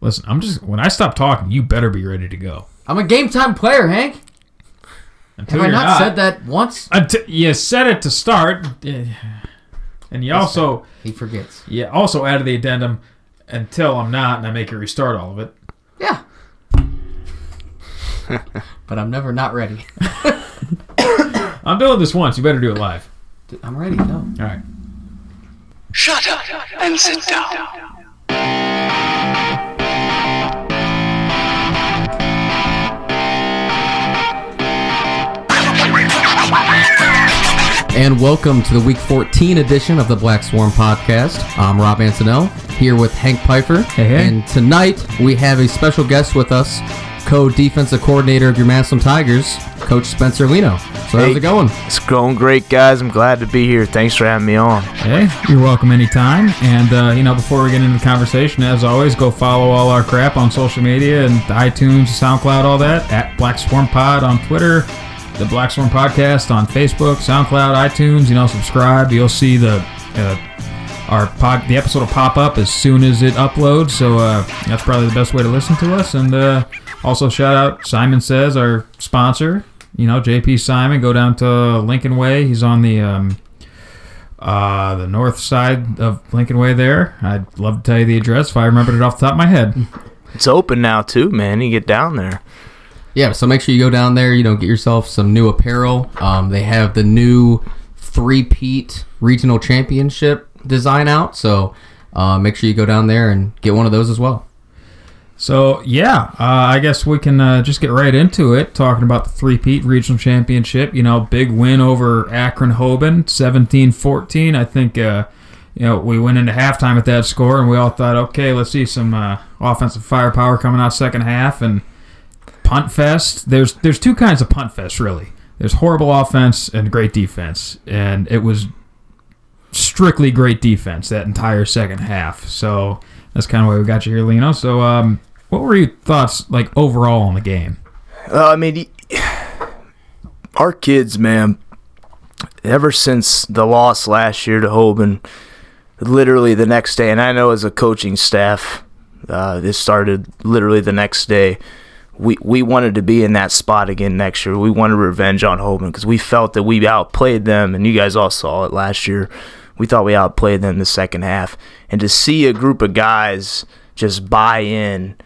Listen, I'm just when I stop talking, you better be ready to go. I'm a game time player, Hank. Until Have I you're not, said that once? Until, you said it to start, and you also He forgets. Yeah, also added the addendum until I'm not, and I make you restart all of it. Yeah. but I'm never not ready. I'm doing this once. You better do it live. I'm ready. No. All right. Shut up and sit down. And welcome to the Week 14 edition of the Black Swarm Podcast. I'm Rob Antonell here with Hank Pfeiffer. Hey, hey. And tonight we have a special guest with us, co-defensive coordinator of your Massillon Tigers, Coach Spencer Leno. So how's it going? It's going great, guys. I'm glad to be here. Thanks for having me on. Hey, you're welcome anytime. And, uh, you know, before we get into the conversation, as always, go follow all our crap on social media and iTunes, SoundCloud, all that, at Black Swarm Pod on Twitter, the Black Swarm Podcast on Facebook, SoundCloud, iTunes. You know, subscribe. You'll see the. Uh, our pod, the episode will pop up as soon as it uploads, so uh, that's probably the best way to listen to us. And uh, also shout out Simon Says, our sponsor. You know, JP Simon. Go down to Lincoln Way. He's on the um, uh, the north side of Lincoln Way there. I'd love to tell you the address if I remembered it off the top of my head. It's open now too, man. You get down there. Yeah, so make sure you go down there, you know, get yourself some new apparel. Um, they have the new three-peat regional championship design out, so uh, make sure you go down there and get one of those as well. So, yeah, uh, I guess we can uh, just get right into it, talking about the three-peat regional championship. You know, big win over Akron Hoban, 17-14. I think, uh, you know, we went into halftime at that score, and we all thought, okay, let's see some uh, offensive firepower coming out second half, and punt fest. There's there's two kinds of punt fest, really. There's horrible offense and great defense, and it was strictly great defense that entire second half. So that's kind of why we got you here, Leno. So, um, what were your thoughts like overall on the game? Uh, I mean, our kids, man. Ever since the loss last year to Hoban, literally the next day, and I know as a coaching staff, uh, this started literally the next day. We we wanted to be in that spot again next year. We wanted revenge on Hoban because we felt that we outplayed them, and you guys all saw it last year. We thought we outplayed them in the second half, and to see a group of guys just buy in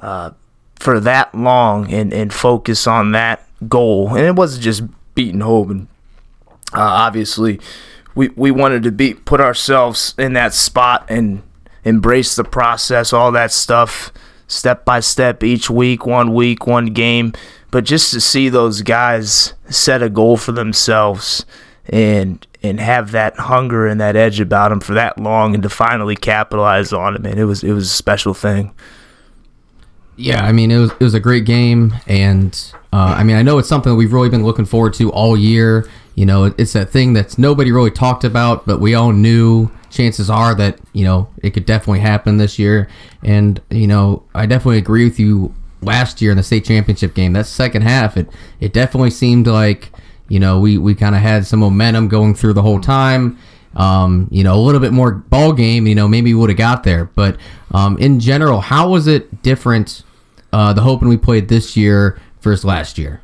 uh, for that long and, and focus on that goal. And it wasn't just beating Hoban. Uh, obviously, we, we wanted to be put ourselves in that spot and embrace the process, all that stuff, step by step, each week, one week, one game. But just to see those guys set a goal for themselves and and have that hunger and that edge about them for that long and to finally capitalize on it, man, it was it was a special thing. Yeah, I mean it was it was a great game, and uh, I mean I know it's something that we've really been looking forward to all year. You know, it's that thing that's nobody really talked about, but we all knew. Chances are that you know it could definitely happen this year, and you know I definitely agree with you. Last year in the state championship game, that second half, it it definitely seemed like you know we we kind of had some momentum going through the whole time um, you know, a little bit more ball game, you know, maybe we would have got there. But um, in general, how was it different, uh, the Hope we played this year versus last year?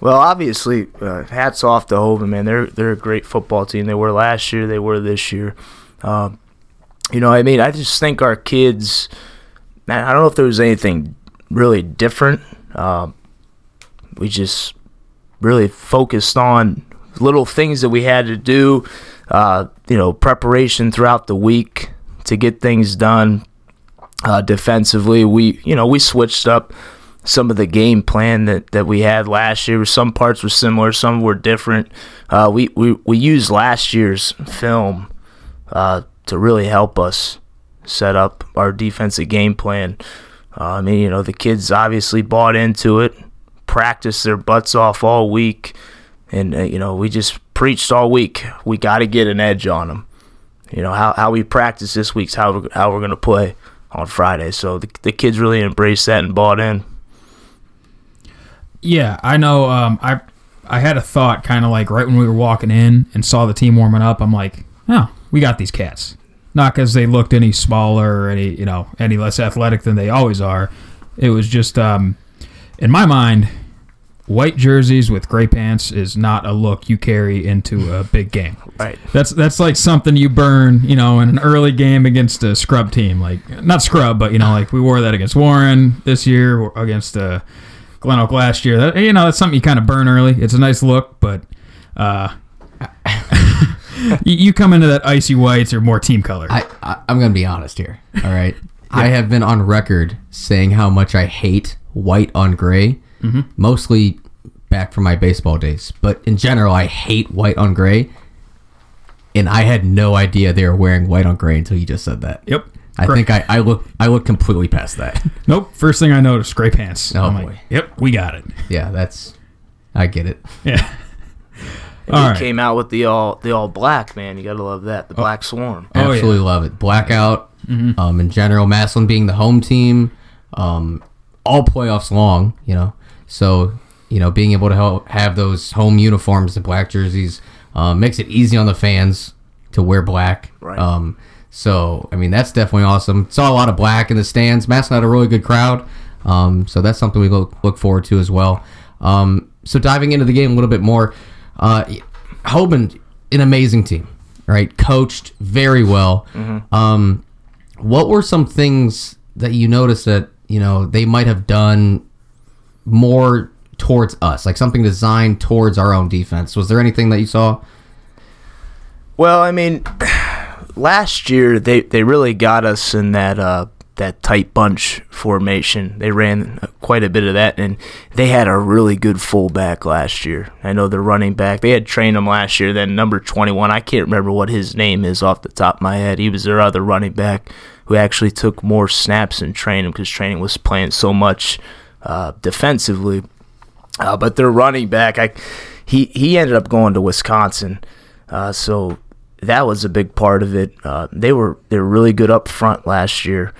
Well, obviously, uh, hats off to Hoban, man. They're they're a great football team. They were last year. They were this year. Um, you know, I mean, I just think our kids. Man, I don't know if there was anything really different. Um, we just really focused on little things that we had to do. Uh, you know, preparation throughout the week to get things done. Uh, defensively, we you know we switched up some of the game plan that, that we had last year. Some parts were similar, some were different. Uh, we, we we used last year's film uh, to really help us set up our defensive game plan. Uh, I mean, you know, the kids obviously bought into it, practiced their butts off all week, and uh, you know, we just preached all week. We got to get an edge on them. You know how, how we practice this week's how how we're gonna play on Friday. So the, the kids really embraced that and bought in. Yeah, I know. Um, I I had a thought kind of like right when we were walking in and saw the team warming up. I'm like, oh, we got these cats. not because they looked any smaller or any you know any less athletic than they always are. It was just um, in my mind, white jerseys with gray pants is not a look you carry into a big game. Right. That's that's like something you burn, you know, in an early game against a scrub team, like not scrub, but you know, like we wore that against Warren this year, against uh, Glen Oak last year. That, you know, that's something you kind of burn early. It's a nice look, but uh, you, you come into that icy whites or more team color. I, I I'm gonna be honest here. All right, I have been on record saying how much I hate white on gray, mostly back from my baseball days. But in general, I hate white on gray, and I had no idea they were wearing white on gray until you just said that. yep. I Correct. think I, I look I look completely past that. Nope. First thing I noticed, gray pants. Oh, I'm like, boy. yep, we got it. yeah, that's I get it. Yeah. And All he right. came out with the all the all black man. You gotta love that. The Black Swarm. Oh, yeah. Mm-hmm. Absolutely love it. Blackout. Um, in general, Massillon being the home team, um, all playoffs long. You know, so you know being able to help have those home uniforms, the black jerseys, um, makes it easy on the fans to wear black. Right. Um, so I mean that's definitely awesome. Saw a lot of black in the stands. Massillon had a really good crowd. Um, so that's something we look look forward to as well. Um, so diving into the game a little bit more, uh, Hoban, an amazing team, right? Coached very well. Um, what were some things that you noticed that you know they might have done more towards us, like something designed towards our own defense? Was there anything that you saw? Well, I mean, last year they, they really got us in that uh, that tight bunch formation. They ran quite a bit of that, and they had a really good fullback last year. I know the running back. They had trained him last year. Then number twenty one, I can't remember what his name is off the top of my head. He was their other running back who actually took more snaps in training because training was playing so much uh, defensively. Uh, but their running back, I he he ended up going to Wisconsin, uh, so that was a big part of it. Uh, they were they were really good up front last year.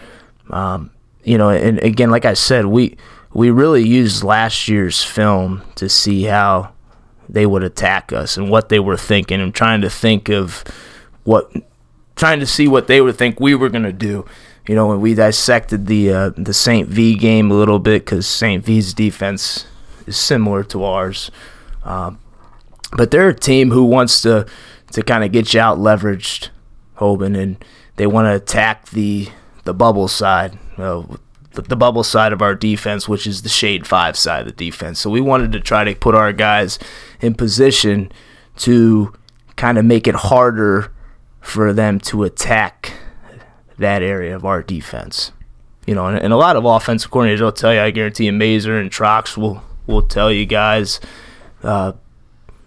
Um, you know, and again, like I said, we we really used last year's film to see how they would attack us and what they were thinking, and trying to think of what trying to see what they would think we were gonna do. You know, when we dissected the uh, the Saint V game a little bit because Saint V's defense is similar to ours, um, but they're a team who wants to to kind of get you out leveraged, Hoban, and they want to attack the the bubble side, uh, the, the bubble side of our defense, which is the shade five side of the defense. So we wanted to try to put our guys in position to kind of make it harder for them to attack that area of our defense. You know, and, and a lot of offensive coordinators will tell you, I guarantee you, Mazer and Trox will will tell you guys uh,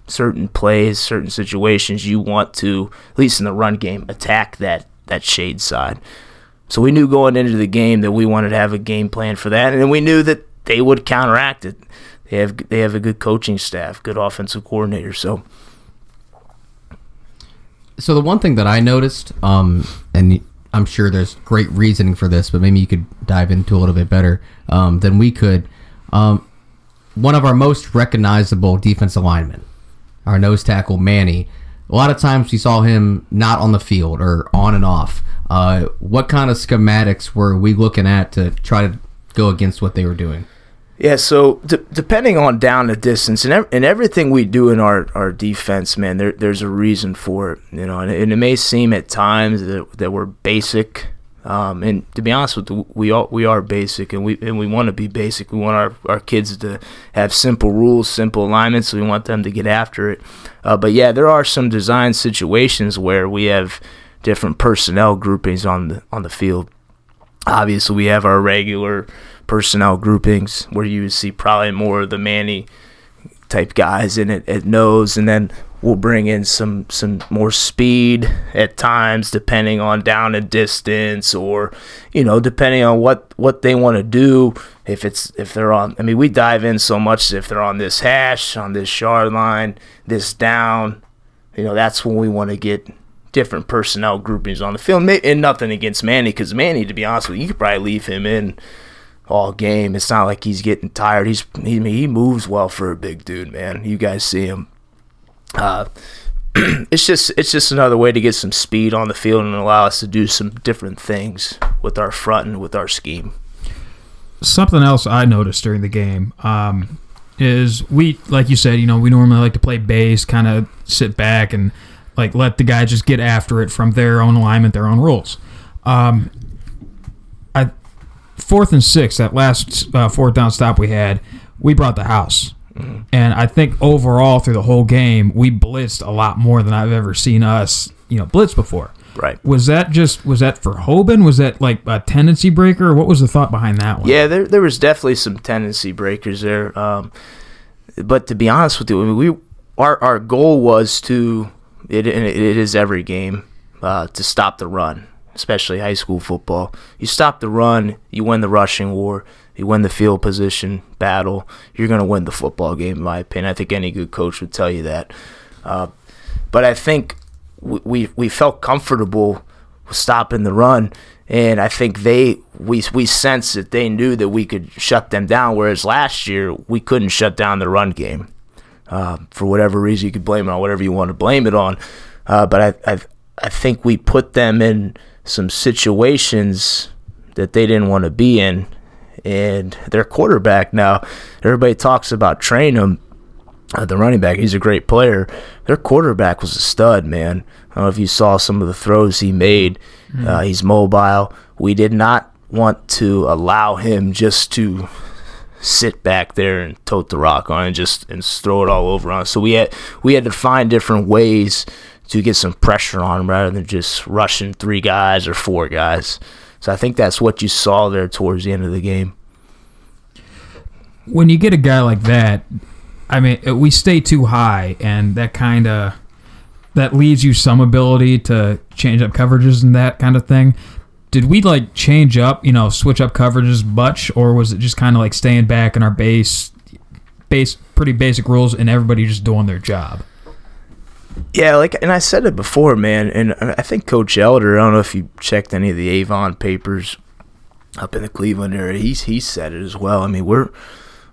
certain plays, certain situations you want to, at least in the run game, attack that that shade side. So we knew going into the game that we wanted to have a game plan for that, and we knew that they would counteract it. They have they have a good coaching staff, good offensive coordinator. So So the one thing that I noticed, um, and I'm sure there's great reasoning for this, but maybe you could dive into a little bit better um, than we could. Um, one of our most recognizable defense linemen, our nose tackle Manny. A lot of times we saw him not on the field or on and off. Uh, what kind of schematics were we looking at to try to go against what they were doing? Yeah, so depending on down the distance and, and everything we do in our, our defense, man, there, there's a reason for it, you know. And, and it may seem at times that, that we're basic, um, and to be honest with you, we are we are basic, and we and we want to be basic. We want our, our kids to have simple rules, simple alignments. we want them to get after it. Uh, but yeah, there are some design situations where we have different personnel groupings on the on the field obviously we have our regular personnel groupings where you see probably more of the Manny type guys in it at nose and then we'll bring in some some more speed at times depending on down and distance or you know depending on what what they want to do if it's if they're on I mean we dive in so much if they're on this hash on this yard line this down you know that's when we want to get different personnel groupings on the field. And nothing against Manny, because Manny, to be honest with you, you could probably leave him in all game. It's not like he's getting tired. He's he, he moves well for a big dude, man. You guys see him. Uh, it's just it's just another way to get some speed on the field and allow us to do some different things with our front and with our scheme. Something else I noticed during the game um, is we, like you said, you know, we normally like to play base, kind of sit back and like let the guy just get after it from their own alignment, their own rules. Um, I fourth and six, that last uh, fourth down stop we had, we brought the house. And I think overall through the whole game, we blitzed a lot more than I've ever seen us, you know, blitz before. Right. Was that just was that for Hoban? Was that like a tendency breaker? What was the thought behind that one? Yeah, there there was definitely some tendency breakers there. Um, but to be honest with you, I mean, we our our goal was to it it is every game uh, to stop the run, especially high school football. You stop the run, you win the rushing war, you win the field position battle. You're going to win the football game, in my opinion. I think any good coach would tell you that. Uh, but I think we, we we felt comfortable stopping the run, and I think they we we sensed that they knew that we could shut them down. Whereas last year we couldn't shut down the run game uh, for whatever reason. You could blame it on whatever you want to blame it on, uh, but I, I I think we put them in some situations that they didn't want to be in, and their quarterback now. Everybody talks about train him. Uh, the running back, he's a great player. Their quarterback was a stud, man. I don't know if you saw some of the throws he made. Uh, he's mobile. We did not want to allow him just to sit back there and tote the rock on and just and throw it all over on. So we had we had to find different ways to get some pressure on him rather than just rushing three guys or four guys. So I think that's what you saw there towards the end of the game. when you get a guy like that, I mean, uh, we stay too high, and that kind of that leaves you some ability to change up coverages and that kind of thing. Did we like change up, you know, switch up coverages much, or was it just kind of like staying back in our base, base, pretty basic rules, and everybody just doing their job? Yeah, like, and I said it before, man, and I think Coach Elder. I don't know if you checked any of the Avon papers up in the Cleveland area. He's he said it as well. I mean, we're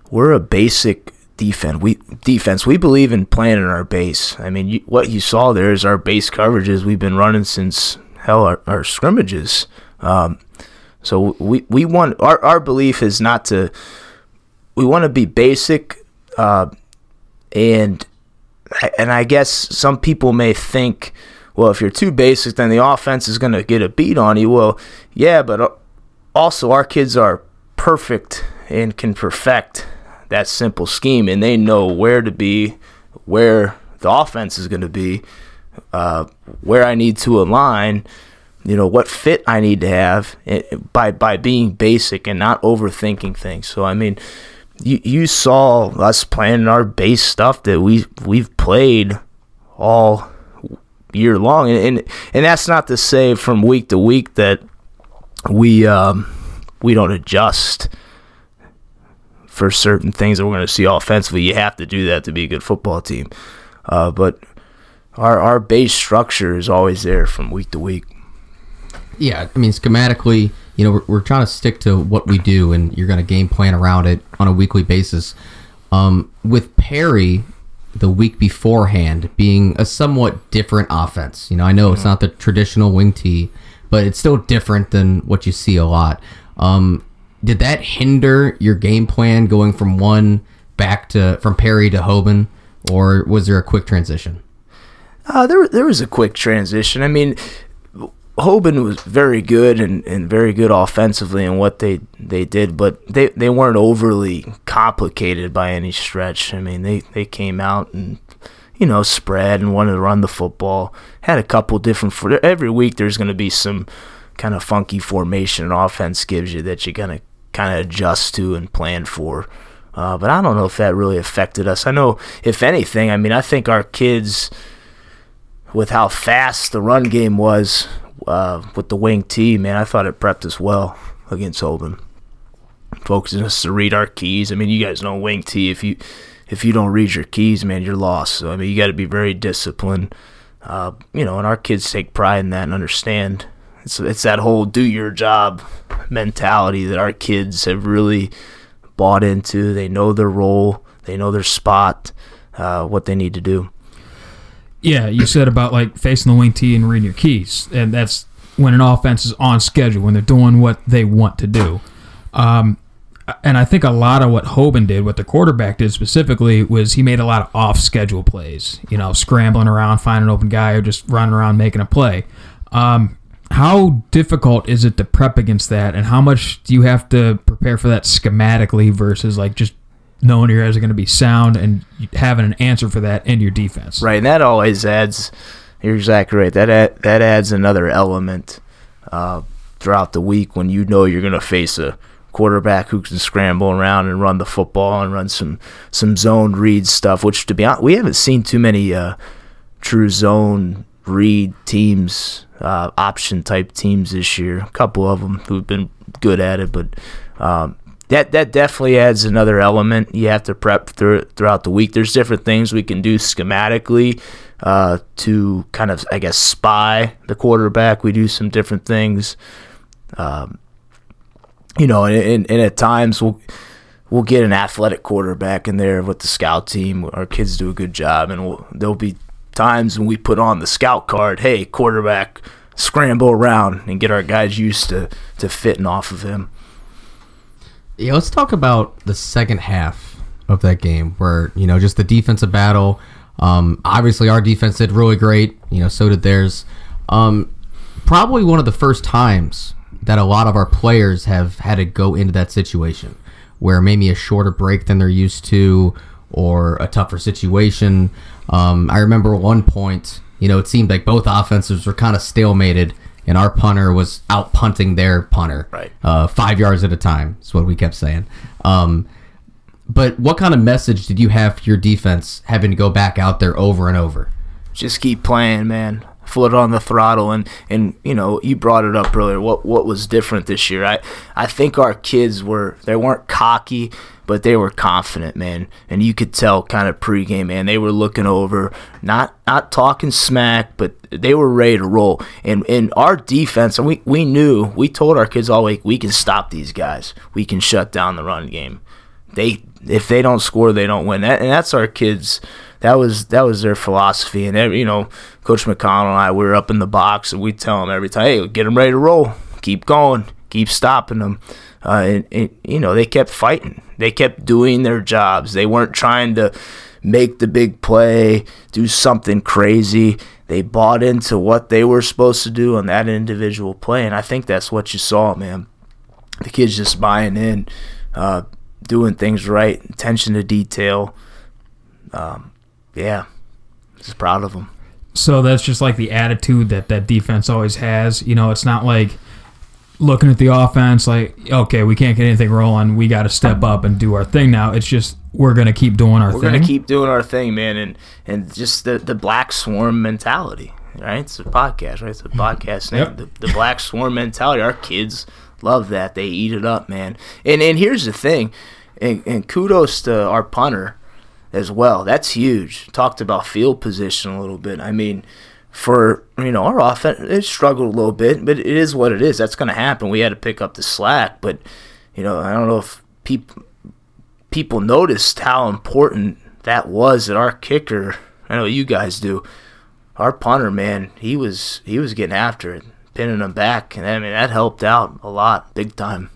we're a basic defense. We defense. We believe in playing in our base. I mean, you, what you saw there is our base coverages we've been running since hell our, our scrimmages. Um, so we we want our our belief is not to. We want to be basic, uh, and and I guess some people may think, well, if you're too basic, then the offense is going to get a beat on you. Well, yeah, but uh, also our kids are perfect and can perfect that simple scheme, and they know where to be, where the offense is going to be, uh, where I need to align, you know, what fit I need to have eh, by by being basic and not overthinking things. So I mean, you you saw us playing our base stuff that we we've played all year long, and and, and that's not to say from week to week that we um, we don't adjust for certain things that we're going to see offensively. You have to do that to be a good football team, uh, but our our base structure is always there from week to week. Yeah, I mean, schematically, you know, we're, we're trying to stick to what we do, and you're going to game plan around it on a weekly basis. Um, with Perry, the week beforehand being a somewhat different offense. You know, I know it's not the traditional wing tee, but it's still different than what you see a lot. Um, did that hinder your game plan going from one back to from Perry to Hoban, or was there a quick transition? Uh, there, there was a quick transition. I mean, Hoban was very good and, and very good offensively in what they, they did, but they, they weren't overly complicated by any stretch. I mean, they, they came out and, you know, spread and wanted to run the football. Had a couple different, every week there's going to be some kind of funky formation and offense gives you that you're going to kind of adjust to and plan for. Uh, but I don't know if that really affected us. I know, if anything, I mean, I think our kids, with how fast the run game was uh, with the wing T, man, I thought it prepped us well against Hoban. Focusing us to read our keys. I mean, you guys know wing T. If you if you don't read your keys, man, you're lost. So I mean, you got to be very disciplined. Uh, you know, and our kids take pride in that and understand. It's it's that whole do your job mentality that our kids have really bought into. They know their role. They know their spot. Uh, what they need to do. Yeah, you said about like facing the wing tee and reading your keys, and that's when an offense is on schedule when they're doing what they want to do. Um, and I think a lot of what Hoban did, what the quarterback did specifically, was he made a lot of off schedule plays. You know, scrambling around, finding an open guy, or just running around making a play. Um, how difficult is it to prep against that, and how much do you have to prepare for that schematically versus like just knowing your guys are going to be sound and having an answer for that in your defense? Right, and that always adds. You're exactly right. That ad, that adds another element uh, throughout the week when you know you're going to face a quarterback who can scramble around and run the football and run some some zone read stuff. Which to be honest, we haven't seen too many uh, true zone read teams, uh, option type teams this year. A couple of them who've been good at it, but um, that that definitely adds another element. You have to prep through, throughout the week. There's different things we can do schematically uh, to kind of, I guess, spy the quarterback. We do some different things. Um, you know, and, and, and at times we'll we'll get an athletic quarterback in there with the scout team. Our kids do a good job, and we'll, there'll be times when we put on the scout card, hey, quarterback, scramble around and get our guys used to, to fitting off of him. Yeah, let's talk about the second half of that game where, you know, just the defensive battle. Um, obviously, our defense did really great. You know, so did theirs. Um, probably one of the first times that a lot of our players have had to go into that situation where maybe a shorter break than they're used to or a tougher situation. Um, I remember one point, you know, it seemed like both offenses were kind of stalemated, and our punter was out punting their punter, Right. Uh, five yards at a time. Is what we kept saying. Um, but what kind of message did you have for your defense having to go back out there over and over? Just keep playing, man. Foot on the throttle, and and you know you brought it up earlier. What what was different this year? I I think our kids were they weren't cocky, but they were confident, man. And you could tell kind of pregame, man. They were looking over, not not talking smack, but they were ready to roll. And in our defense, and we we knew we told our kids all week we can stop these guys. We can shut down the run game. They if they don't score, they don't win. That, and that's our kids. That was that was their philosophy. And every, you know, Coach McConnell and I we were up in the box, and we tell them every time, "Hey, get them ready to roll. Keep going. Keep stopping them." Uh, and, and you know they kept fighting. They kept doing their jobs. They weren't trying to make the big play, do something crazy. They bought into what they were supposed to do on that individual play, and I think that's what you saw, man. The kids just buying in, uh, doing things right, attention to detail. Um, yeah, just proud of them. So that's just like the attitude that that defense always has. You know, it's not like looking at the offense like, okay, we can't get anything rolling. We got to step up and do our thing now. It's just we're gonna keep doing our thing. We're gonna keep doing our thing, man, and and just the the black swarm mentality, right? It's a podcast, right? It's a mm-hmm. podcast name. Yep. The, the black swarm mentality. Our kids love that. They eat it up, man. And and here's the thing, and, and kudos to our punter as well. That's huge. Talked about field position a little bit. I mean, for you know our offense, it struggled a little bit, but it is what it is. That's going to happen. We had to pick up the slack, but you know I don't know if people people noticed how important that was that our kicker. I know you guys do. Our punter, man, he was he was getting after it, pinning them back, and I mean that helped out a lot, big time.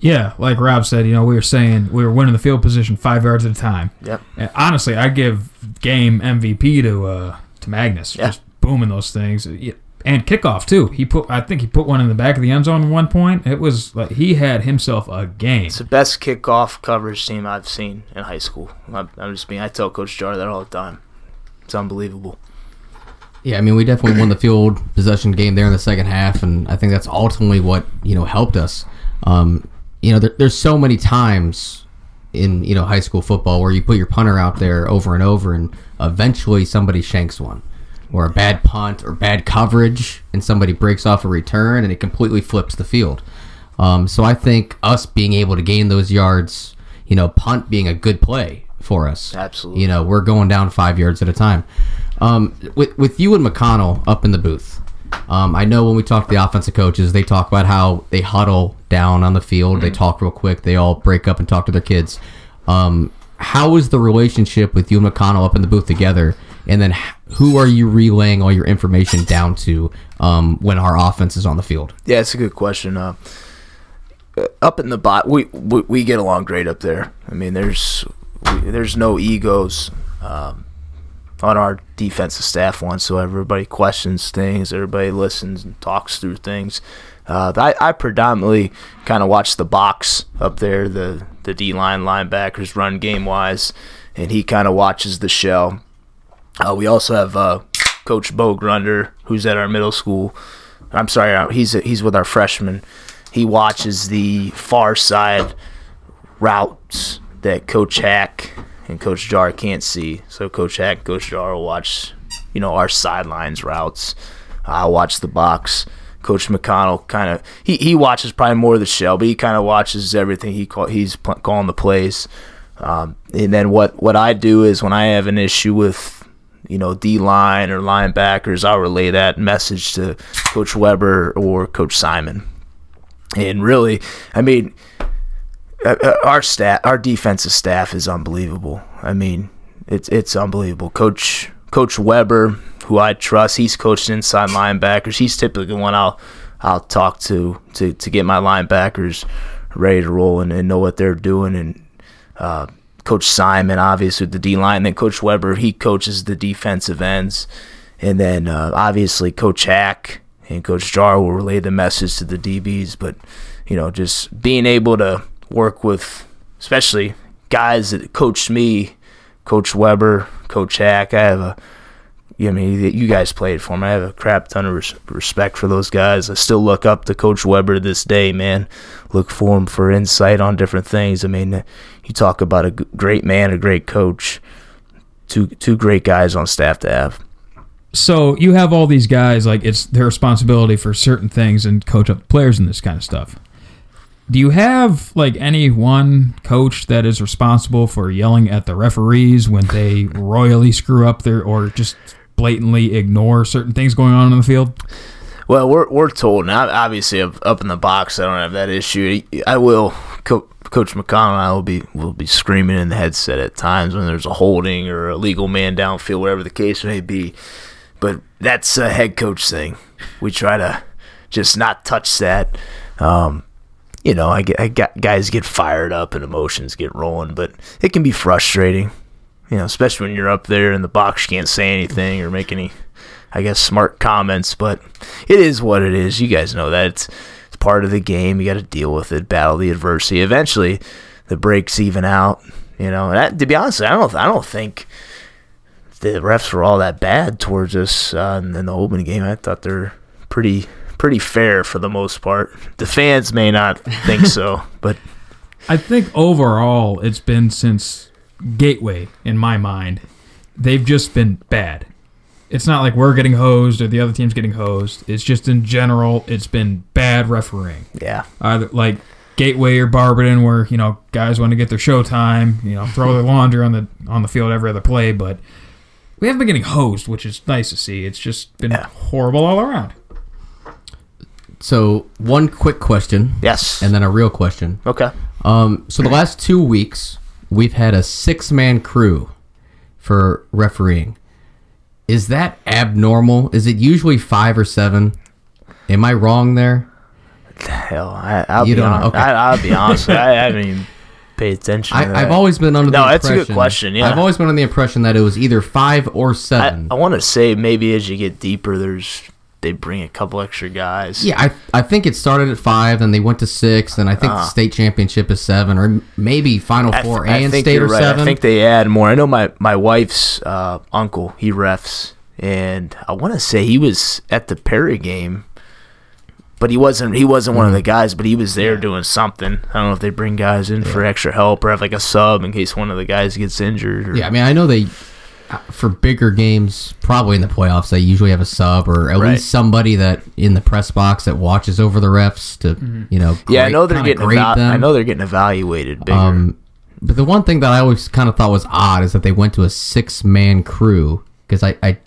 Yeah, like Rob said, you know, we were saying we were winning the field position five yards at a time. Yep. And honestly, I give game MVP to uh, to Magnus. Yeah. Just booming those things. And kickoff too. He put I think he put one in the back of the end zone at one point. It was like he had himself a game. It's the best kickoff coverage team I've seen in high school. I'm, I'm just being. I tell Coach Jar that all the time. It's unbelievable. Yeah, I mean, we definitely won the field possession game there in the second half, and I think that's ultimately what you know helped us. Um, you know, there, there's so many times in you know high school football where you put your punter out there over and over, and eventually somebody shanks one, or a bad punt or bad coverage, and somebody breaks off a return, and it completely flips the field. Um, so I think us being able to gain those yards, you know, punt being a good play for us. Absolutely. You know, we're going down five yards at a time. Um, with with you and McConnell up in the booth, um, I know when we talk to the offensive coaches, they talk about how they huddle down on the field. They talk real quick. They all break up and talk to their kids. Um, how is the relationship with you and McConnell up in the booth together? and then who are you relaying all your information down to um, when our offense is on the field? Yeah, it's a good question. Uh, uh, up in the bot, we, we we get along great up there. I mean, there's we, there's no egos um, on our defensive staff once, so Everybody questions things. Everybody listens and talks through things. Uh, I, I predominantly kind of watch the box up there, the the D line linebackers run game wise, and he kind of watches the shell. Uh, we also have uh, Coach Bo Grunder, who's at our middle school. I'm sorry, uh, he's he's with our freshmen. He watches the far side routes that Coach Hack and Coach Jar can't see. So Coach Hack, Coach Jar will watch, you know, our sidelines routes. I'll watch the box. Coach McConnell kind of he, he watches probably more of the shell, but he kind of watches everything. He call, he's pl- calling the plays. Um, and then what what I do is when I have an issue with you know D line or linebackers, I'll relay that message to Coach Weber or Coach Simon. And really, I mean, our staff, our defensive staff is unbelievable. I mean, it's it's unbelievable. Coach Coach Weber, who I trust, he's coached inside linebackers. He's typically the one I'll I'll talk to to, to get my linebackers ready to roll and, and know what they're doing. And uh, Coach Simon, obviously with the D line, then Coach Weber, he coaches the defensive ends, and then uh, obviously Coach Hack and Coach Jar will relay the message to the DBs. But you know, just being able to work with, especially guys that coached me, Coach Weber, Coach Hack. I have a, I mean, you guys played for me. I have a crap ton of res- respect for those guys. I still look up to Coach Weber to this day, man. Look for him for insight on different things. I mean, you talk about a great man, a great coach. Two two great guys on staff to have. So you have all these guys, like it's their responsibility for certain things and coach up players and this kind of stuff. Do you have like any one coach that is responsible for yelling at the referees when they royally screw up their or just blatantly ignore certain things going on in the field? Well, we're we're told now. Obviously, up, in the box, I don't have that issue. I will. Co- Coach McConnell I will be will be screaming in the headset at times when there's a holding or a legal man downfield, whatever the case may be. But that's a head coach thing. We try to just not touch that. Um, you know, I get, I got guys get fired up and emotions get rolling, but it can be frustrating. You know, especially when you're up there in the box, you can't say anything or make any, I guess, smart comments. But it is what it is. You guys know that it's, it's part of the game. You got to deal with it, battle the adversity. Eventually, the breaks even out. You know, and to be honest, I don't, I don't think the refs were all that bad towards us uh, in the opening game. I thought they're pretty pretty fair for the most part. The fans may not think so, but I think overall it's been since Gateway in my mind. They've just been bad. It's not like we're getting hosed or the other team's getting hosed. It's just in general it's been bad refereeing. yeah, Either like Gateway or Barberton where, you know, guys want to get their show time, you know, throw their laundry on the on the field every other play, but we haven't been getting hosed, which is nice to see. It's just been Yeah. horrible all around. So one quick question, yes, and then a real question. okay. Um, so the last two weeks we've had a six-man crew for refereeing. Is that abnormal? Is it usually five or seven? Am I wrong there? Hell, I, I'll You be honest. okay. I, I'll be honest. I haven't even paid attention. I, that. I've always been under No, the that's a impression. good question, yeah. I've always been under the impression that it was either five or I, seven. I want to say maybe as you get deeper, there's they bring a couple extra guys. yeah, I I think it started at five, then they went to six, and I think the state championship is seven, or maybe Final Uh-huh. Four th- and state or right. seven. I think they add more. I know my my wife's uh, uncle. He refs, and I want to say he was at the Perry game, but he wasn't. He wasn't one of the guys, but he was there doing something. I don't know if they bring guys in for extra help or have like a sub in case one of the guys gets injured. Or, Yeah, I mean, I know they uh, for bigger games, probably in the playoffs, they usually have a sub or at Right. least somebody that in the press box that watches over the refs to you know. yeah. I know they're getting. Eva- them. I know they're getting evaluated bigger. Um, but the one thing that I always kind of thought was odd is that they went to a six man crew because I, I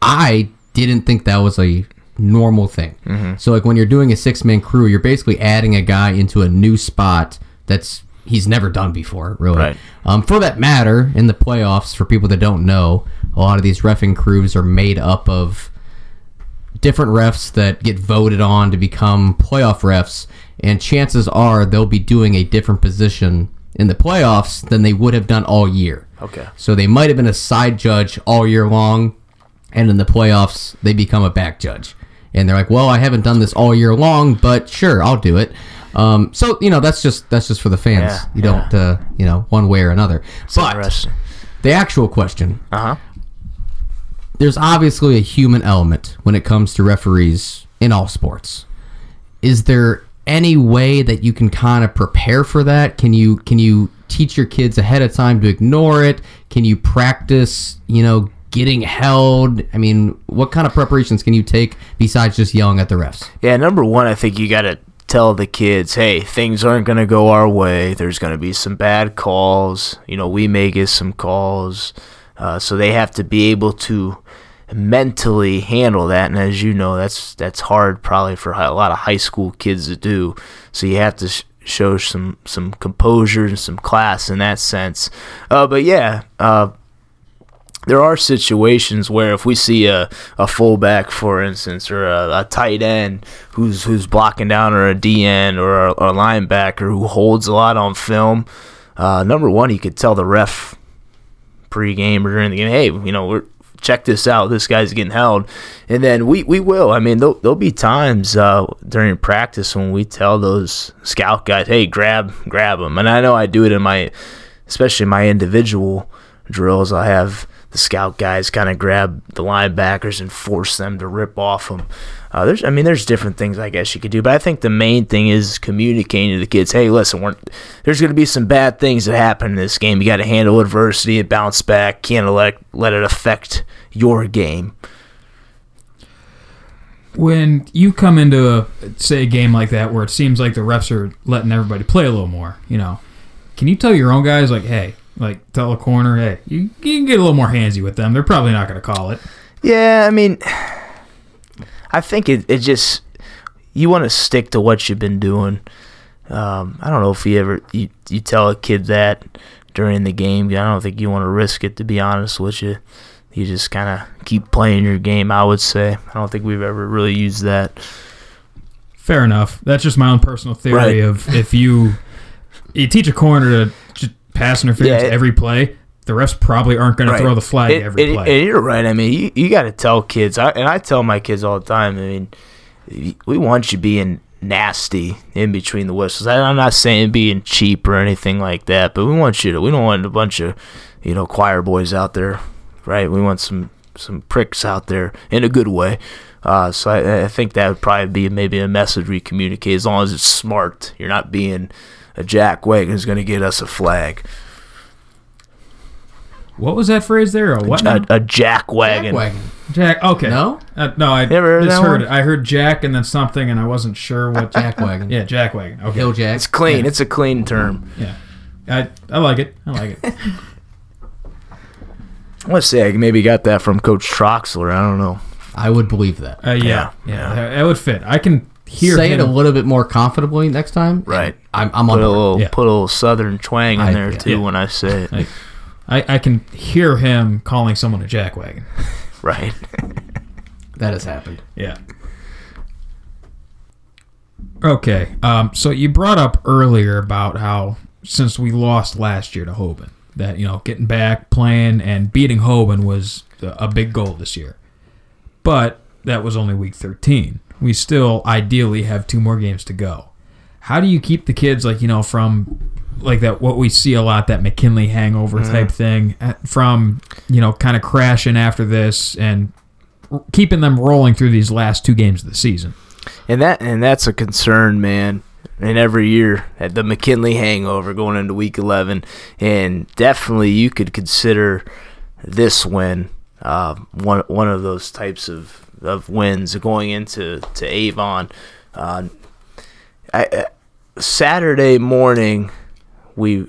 I didn't think that was a normal thing. Mm-hmm. So like when you're doing a six man crew, you're basically adding a guy into a new spot that's he's never done before, really. Right. Um, for that matter, in the playoffs, for people that don't know, a lot of these refing crews are made up of different refs that get voted on to become playoff refs, and chances are they'll be doing a different position in the playoffs than they would have done all year. Okay. So they might have been a side judge all year long, and in the playoffs they become a back judge, and they're like, "Well, I haven't done this all year long, but sure, I'll do it." Um, so you know that's just that's just for the fans. Yeah, you don't uh, you know one way or another. but the actual question Uh huh. there's obviously a human element when it comes to referees in all sports. Is there any way that you can kind of prepare for that? Can you can you teach your kids ahead of time to ignore it? Can you practice, you know, getting held? I mean, what kind of preparations can you take besides just yelling at the refs? Yeah, number one, I think you got to tell the kids, hey, things aren't going to go our way. There's going to be some bad calls. You know, we may get some calls. Uh, so they have to be able to mentally handle that. And as you know, that's that's hard probably for a lot of high school kids to do. So you have to sh- show some some composure and some class in that sense. Uh, but yeah, uh, there are situations where if we see a, a fullback, for instance, or a, a tight end who's who's blocking down, or a D end, or a, a linebacker who holds a lot on film, uh, number one, you could tell the ref pre-game or during the game, hey, you know, we're check this out. This guy's getting held, and then we we will. I mean, there'll, there'll be times uh, during practice when we tell those scout guys, hey, grab grab them, and I know I do it in my, especially my individual drills. I have the scout guys kind of grab the linebackers and force them to rip off them. Uh, there's, I mean, there's different things I guess you could do, but I think the main thing is communicating to the kids. Hey, listen, we're, there's going to be some bad things that happen in this game. You got to handle adversity and bounce back. Can't let let it affect your game. When you come into a say a game like that where it seems like the refs are letting everybody play a little more, you know, can you tell your own guys like, hey, like tell a corner, hey, you, you can get a little more handsy with them. They're probably not going to call it. Yeah, I mean, I think it, it just you want to stick to what you've been doing. Um, I don't know if you ever you, you tell a kid that during the game. I don't think you want to risk it. To be honest with you, you just kind of keep playing your game. I would say. I don't think we've ever really used that. Fair enough. That's just my own personal theory Right. of if you you teach a corner to just pass interference Yeah, it- every play, the refs probably aren't going to throw the flag It- every it- play. And you're right. I mean, you, you got to tell kids, I, and I tell my kids all the time. I mean, we want you being nasty in between the whistles. I'm not saying being cheap or anything like that, but we want you to. We don't want a bunch of, you know, choir boys out there, right? We want some some pricks out there in a good way. Uh, so I, I think that would probably be maybe a message we communicate. As long as it's smart, you're not being a jack wagon who's going to get us a flag. what was that phrase there? A what? now? A, a jack wagon. Jack wagon. Jack. Okay. No? Uh, no. I Never heard just that heard one? it. I heard Jack and then something, and I wasn't sure what. Jack wagon. yeah, Jack wagon. Okay. Hill jack. It's clean. Yeah. It's a clean term. Yeah. I I like it. I like it. I want to say I maybe got that from Coach Troxler. I don't know. I would believe that. Uh, yeah, Yeah, yeah, yeah. That, that would fit. I can hear Say him. it a little bit more confidently next time. Right. I'm, I'm on Put a little Yeah. put a little southern twang in I- there yeah. too Yeah. when I say it. Like, I, I can hear him calling someone a jackwagon. Right. That has happened. Yeah. Okay. Um, so you brought up earlier about how since we lost last year to Hoban, that you know getting back, playing, and beating Hoban was a a big goal this year. But that was only week 13. We still ideally have two more games to go. How do you keep the kids like you know from like that what we see a lot that McKinley hangover type thing uh, from you know kind of crashing after this and keeping them rolling through these last two games of the season. And that and that's a concern, man. And every year at the McKinley hangover going into week 11, and definitely you could consider this win uh, one one of those types of, of wins going into to Avon. Uh, I, uh, Saturday morning, we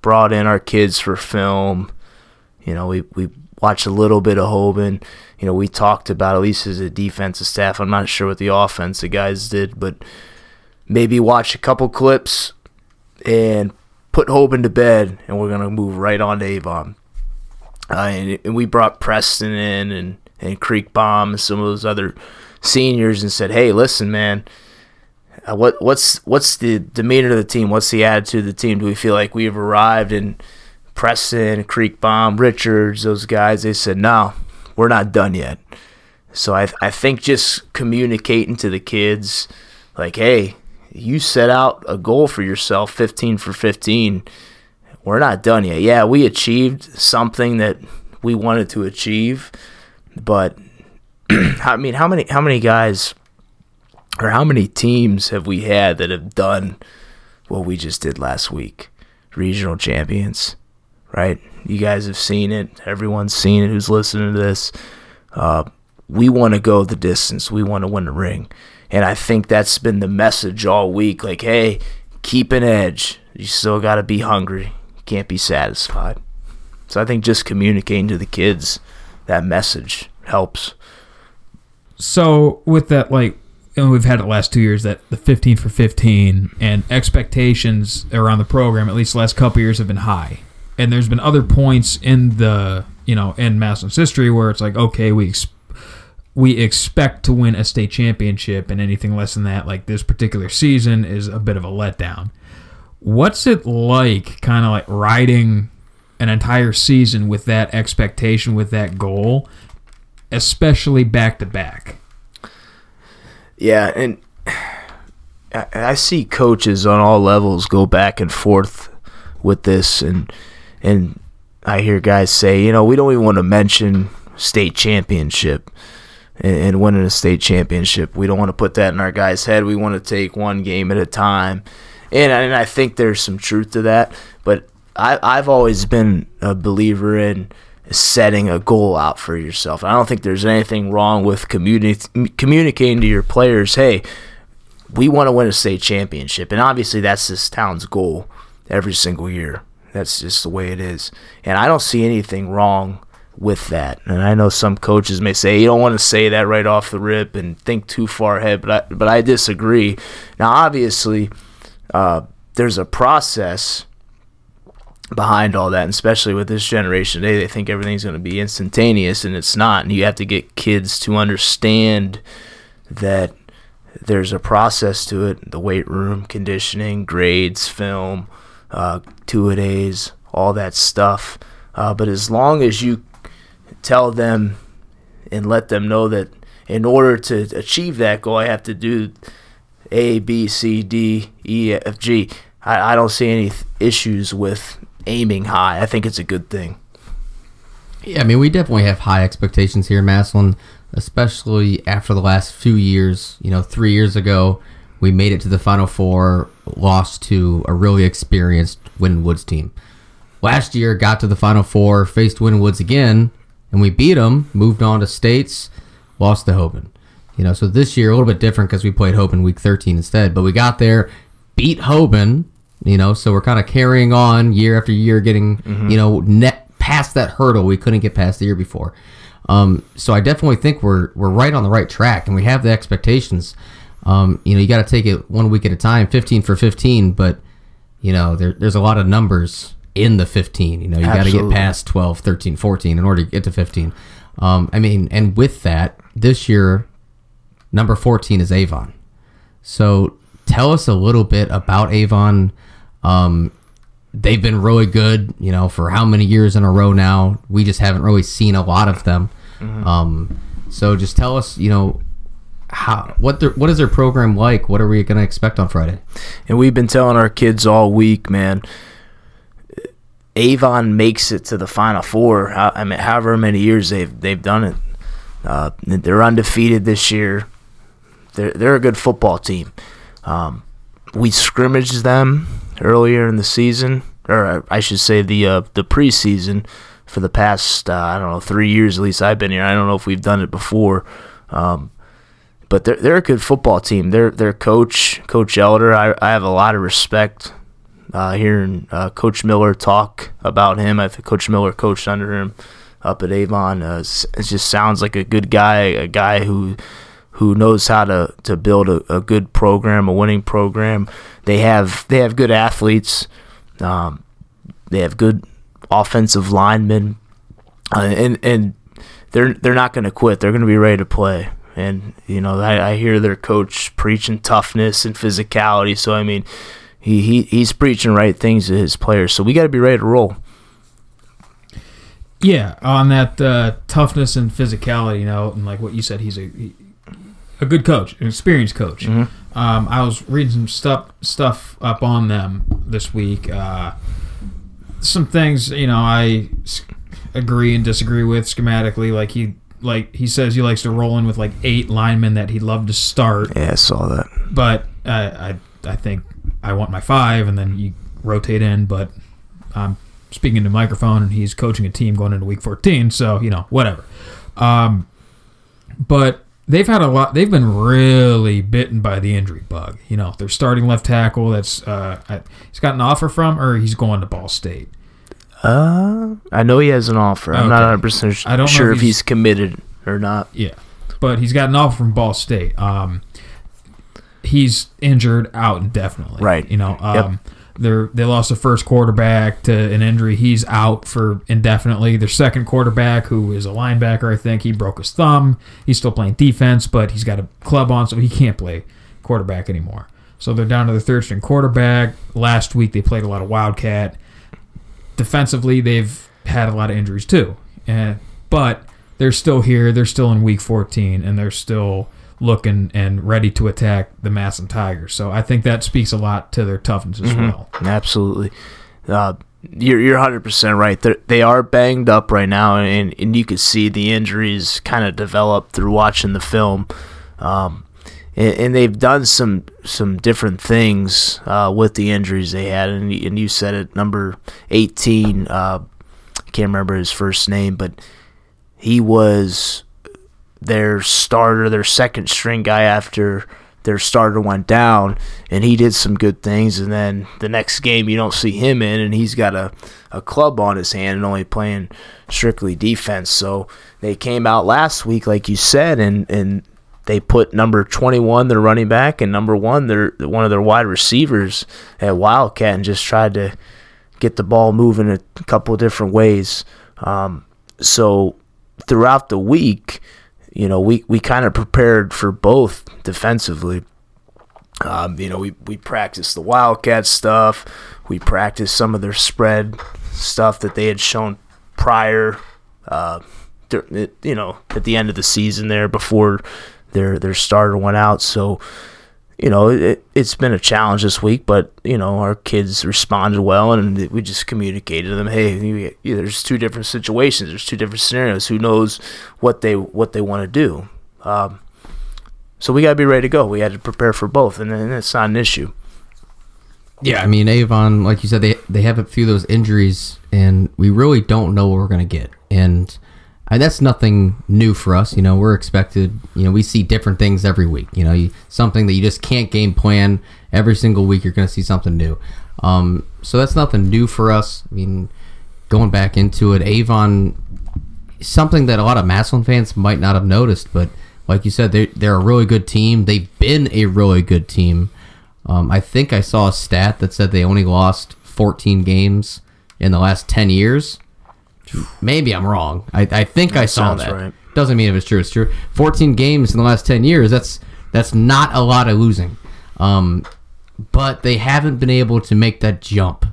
brought in our kids for film. You know, we, we watched a little bit of Hoban. You know, we talked about, at least as a defensive staff, I'm not sure what the offense the guys did, but maybe watch a couple clips and put Hoban to bed, and we're going to move right on to Avon. uh, and, and we brought Preston in and and Creek Bomb and some of those other seniors and said, "Hey, listen, man." Uh, what what's what's the demeanor of the team? What's the attitude of the team? Do we feel like we've arrived? And Preston, Creek Bomb, Richards, those guys, they said, "No, we're not done yet." So I I think just communicating to the kids, like, "Hey, you set out a goal for yourself, 15 for 15. We're not done yet. Yeah, we achieved something that we wanted to achieve, but I mean, how many how many guys or how many teams have we had that have done what we just did last week? Regional champions, right? You guys have seen it. Everyone's seen it who's listening to this. Uh, we want to go the distance. We want to win the ring. And I think that's been the message all week. Like, hey, keep an edge. You still got to be hungry. Can't be satisfied. So I think just communicating to the kids that message helps. So with that, like know, we've had it the last two years that the 15 for 15 and expectations around the program, at least the last couple years, have been high. And there's been other points in the you know in Massillon's history where it's like, okay, we we expect to win a state championship, and anything less than that, like this particular season, is a bit of a letdown. What's it like, kind of like riding an entire season with that expectation, with that goal, especially back to back? Yeah, and I, see coaches on all levels go back and forth with this, and and I hear guys say, you know, we don't even want to mention state championship and, and winning a state championship. We don't want to put that in our guys' head. We want to take one game at a time, and and I think there's some truth to that. But I I've always been a believer in setting a goal out for yourself. I don't think there's anything wrong with communi- communicating to your players, hey, we want to win a state championship. And obviously, that's this town's goal every single year. That's just the way it is. And I don't see anything wrong with that. And I know some coaches may say you don't want to say that right off the rip and think too far ahead, but I, but I disagree. Now, obviously, uh, there's a process behind all that, and especially with this generation today, they think everything's going to be instantaneous, and it's not. And you have to get kids to understand that there's a process to it the weight room, conditioning, grades, film, uh, two a days, all that stuff. Uh, but as long as you tell them and let them know that in order to achieve that goal, I have to do A, B, C, D, E, F, G. I, I don't see any issues with aiming high. I think it's a good thing. Yeah, I mean, we definitely have high expectations here in Massillon, especially after the last few years. You know, three years ago, we made it to the Final Four, lost to a really experienced Winton Woods team. Last year, got to the Final Four, faced Winton Woods again, and we beat them, moved on to states, lost to Hoban. You know, so this year, a little bit different because we played Hoban week 13 instead, but we got there, beat Hoban, you know, so we're kind of carrying on year after year, getting, you know, net past that hurdle we couldn't get past the year before. Um, so I definitely think we're we're right on the right track, and we have the expectations. Um, you know, you got to take it one week at a time, 15 for 15, but you know, there, there's a lot of numbers in the 15. You know, you got to get past 12, 13, 14 in order to get to 15. Um, I mean, and with that, this year, number 14 is Avon. So tell us a little bit about Avon. Um, they've been really good, you know, for how many years in a row now. We just haven't really seen a lot of them. Um, so just tell us, you know, how what their, what is their program like? What are we going to expect on Friday? And we've been telling our kids all week, man. Avon makes it to the Final Four. How- I mean, however many years they've they've done it, uh, they're undefeated this year. They're they're a good football team. Um, we scrimmaged them earlier in the season, or I should say the uh, the preseason for the past uh, I don't know three years at least I've been here. I don't know if we've done it before. Um, but they're they're a good football team. Their their coach, Coach Elder, I, I have a lot of respect. Uh, hearing uh, Coach Miller talk about him, I think Coach Miller coached under him up at Avon. Uh, it just sounds like a good guy, a guy who who knows how to, to build a, a good program, a winning program. They have they have good athletes. Um, they have good offensive linemen. uh, and and they're they're not going to quit. They're going to be ready to play. And you know, I, I hear their coach preaching toughness and physicality. So I mean, he, he he's preaching right things to his players. So we got to be ready to roll. Yeah, on that uh, toughness and physicality, you know, and like what you said, he's a he, a good coach, an experienced coach. Mm-hmm. Um, I was reading some stuff stuff up on them this week. Uh, some things, you know, I agree and disagree with schematically. Like he like he says he likes to roll in with like eight linemen that he'd love to start, Yeah, I saw that. but uh, I I think I want my five, and then you rotate in. But I'm speaking to microphone, and he's coaching a team going into week 14, so you know whatever. Um, but they've had a lot. They've been really bitten by the injury bug. You know, their starting left tackle. That's uh, I, he's got an offer from, or he's going to Ball State. Uh, I know he has an offer. I'm not Okay. 100 percent I don't know sure if he's- he's committed or not. Yeah, but he's got an offer from Ball State. Um, he's injured out indefinitely. Right. You know, Yep. They're they lost the first quarterback to an injury. He's out for indefinitely. Their second quarterback, who is a linebacker, I think he broke his thumb. He's still playing defense, but he's got a club on, so he can't play quarterback anymore. So they're down to the third string quarterback. Last week they played a lot of wildcat. Defensively, they've had a lot of injuries too, and but they're still here. They're still in week 14, and they're still looking and ready to attack the Massillon Tigers. So I think that speaks a lot to their toughness as well. Absolutely. Uh, you're you're 100 percent right. They're, they are banged up right now, and and you can see the injuries kind of develop through watching the film. Um, and, and they've done some some different things uh, with the injuries they had, and and you said it. Number 18, uh, I can't remember his first name, but he was their starter, their second string guy after their starter went down, and he did some good things. And then the next game, you don't see him in, and he's got a, a club on his hand and only playing strictly defense. So they came out last week, like you said, and, and they put number 21, their running back, and number one, their one of their wide receivers at Wildcat, and just tried to get the ball moving a couple of different ways. Um, so throughout the week, you know, we, we kind of prepared for both defensively. Um, you know, we, we practiced the Wildcat stuff. We practiced some of their spread stuff that they had shown prior, uh, you know, at the end of the season there before their their starter went out. So, you know, it, it's been a challenge this week, but you know, our kids responded well, and we just communicated to them, hey, there's two different situations, there's two different scenarios. Who knows what they what they want to do? Um, so we got to be ready to go. We had to prepare for both, and then it's not an issue. Yeah, I mean Avon, like you said, they they have a few of those injuries, and we really don't know what we're gonna get, and and that's nothing new for us. You know, we're expected. You know, we see different things every week. You know, you, something that you just can't game plan every single week. You're gonna see something new. Um, so that's nothing new for us. I mean, going back into it, Avon, something that a lot of Massillon fans might not have noticed, but like you said, they're they're a really good team. They've been a really good team. Um, I think I saw a stat that said they only lost 14 games in the last 10 years. Maybe I'm wrong. I, I think I saw that. right. Doesn't mean if it's true. It's true. 14 games in the last 10 years. That's that's not a lot of losing. Um, but they haven't been able to make that jump.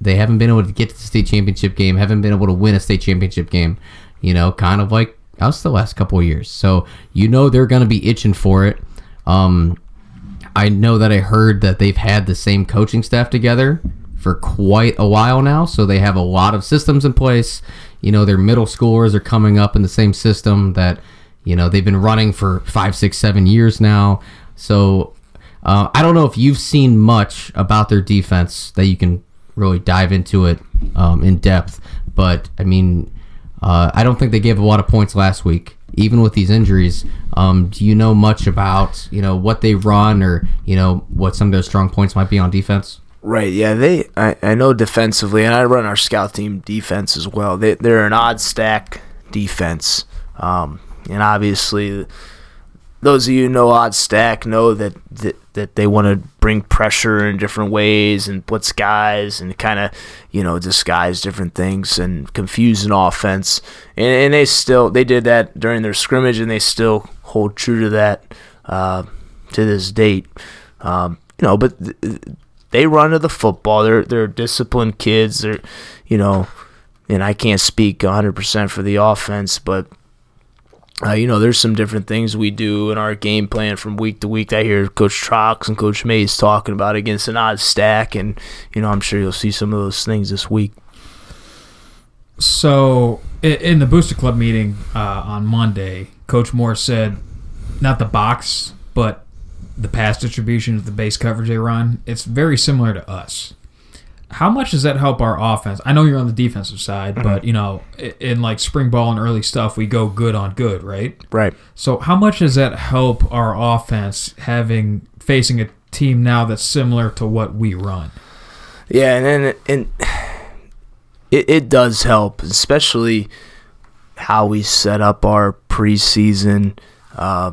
They haven't been able to get to the state championship game. Haven't been able to win a state championship game. You know, kind of like us the last couple of years. So you know they're going to be itching for it. Um, I know that I heard that they've had the same coaching staff together for quite a while now, so they have a lot of systems in place. You know, their middle schoolers are coming up in the same system that you know they've been running for five, six, seven years now. So uh, I don't know if you've seen much about their defense that you can really dive into it um, in depth, but I mean, uh, I don't think they gave a lot of points last week even with these injuries, um, do you know much about you know what they run or you know what some of their strong points might be on defense? Right. Yeah. They. I, I know defensively, and I run our scout team defense as well. They they're an odd stack defense, um, and obviously those of you know Odd Stack know that that, that they want to bring pressure in different ways and blitz guys and kind of you know disguise different things and confuse an offense. And, and they still they did that during their scrimmage and they still hold true to that uh, to this date. Um, you know, but they run to the football. They're they're disciplined kids. They're you know, and I can't speak 100% for the offense, but uh, you know, there's some different things we do in our game plan from week to week. I hear Coach Trox and Coach Mays talking about against an odd stack, and you know, I'm sure you'll see some of those things this week. So in the Booster Club meeting uh, on Monday, Coach Moore said, not the box, but the pass distribution of the base coverage they run. It's very similar to us. How much does that help our offense? I know you're on the defensive side, but you know, in like spring ball and early stuff, we go good on good, right? Right. So how much does that help our offense having facing a team now that's similar to what we run? Yeah, and then and it it does help, especially how we set up our preseason uh,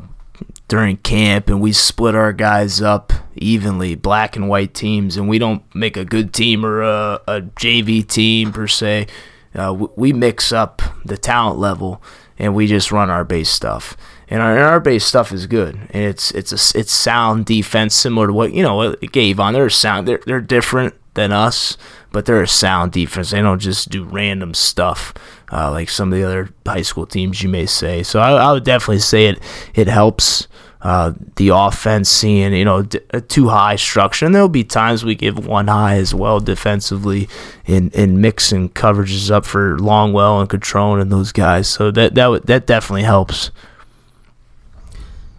during camp, and we split our guys up evenly, black and white teams, and we don't make a good team or a, a JV team per se. Uh, we mix up the talent level, and we just run our base stuff. And our, and our base stuff is good, and it's it's a it's sound defense, similar to what you know Avon. They're sound. They're they're different than us, but they're a sound defense. They don't just do random stuff uh, like some of the other high school teams you may say. So I, I would definitely say it it helps uh, the offense seeing you know d- a two high structure, and there'll be times we give one high as well defensively in in mixing coverages up for Longwell and Catrone and those guys. So that that would, that definitely helps.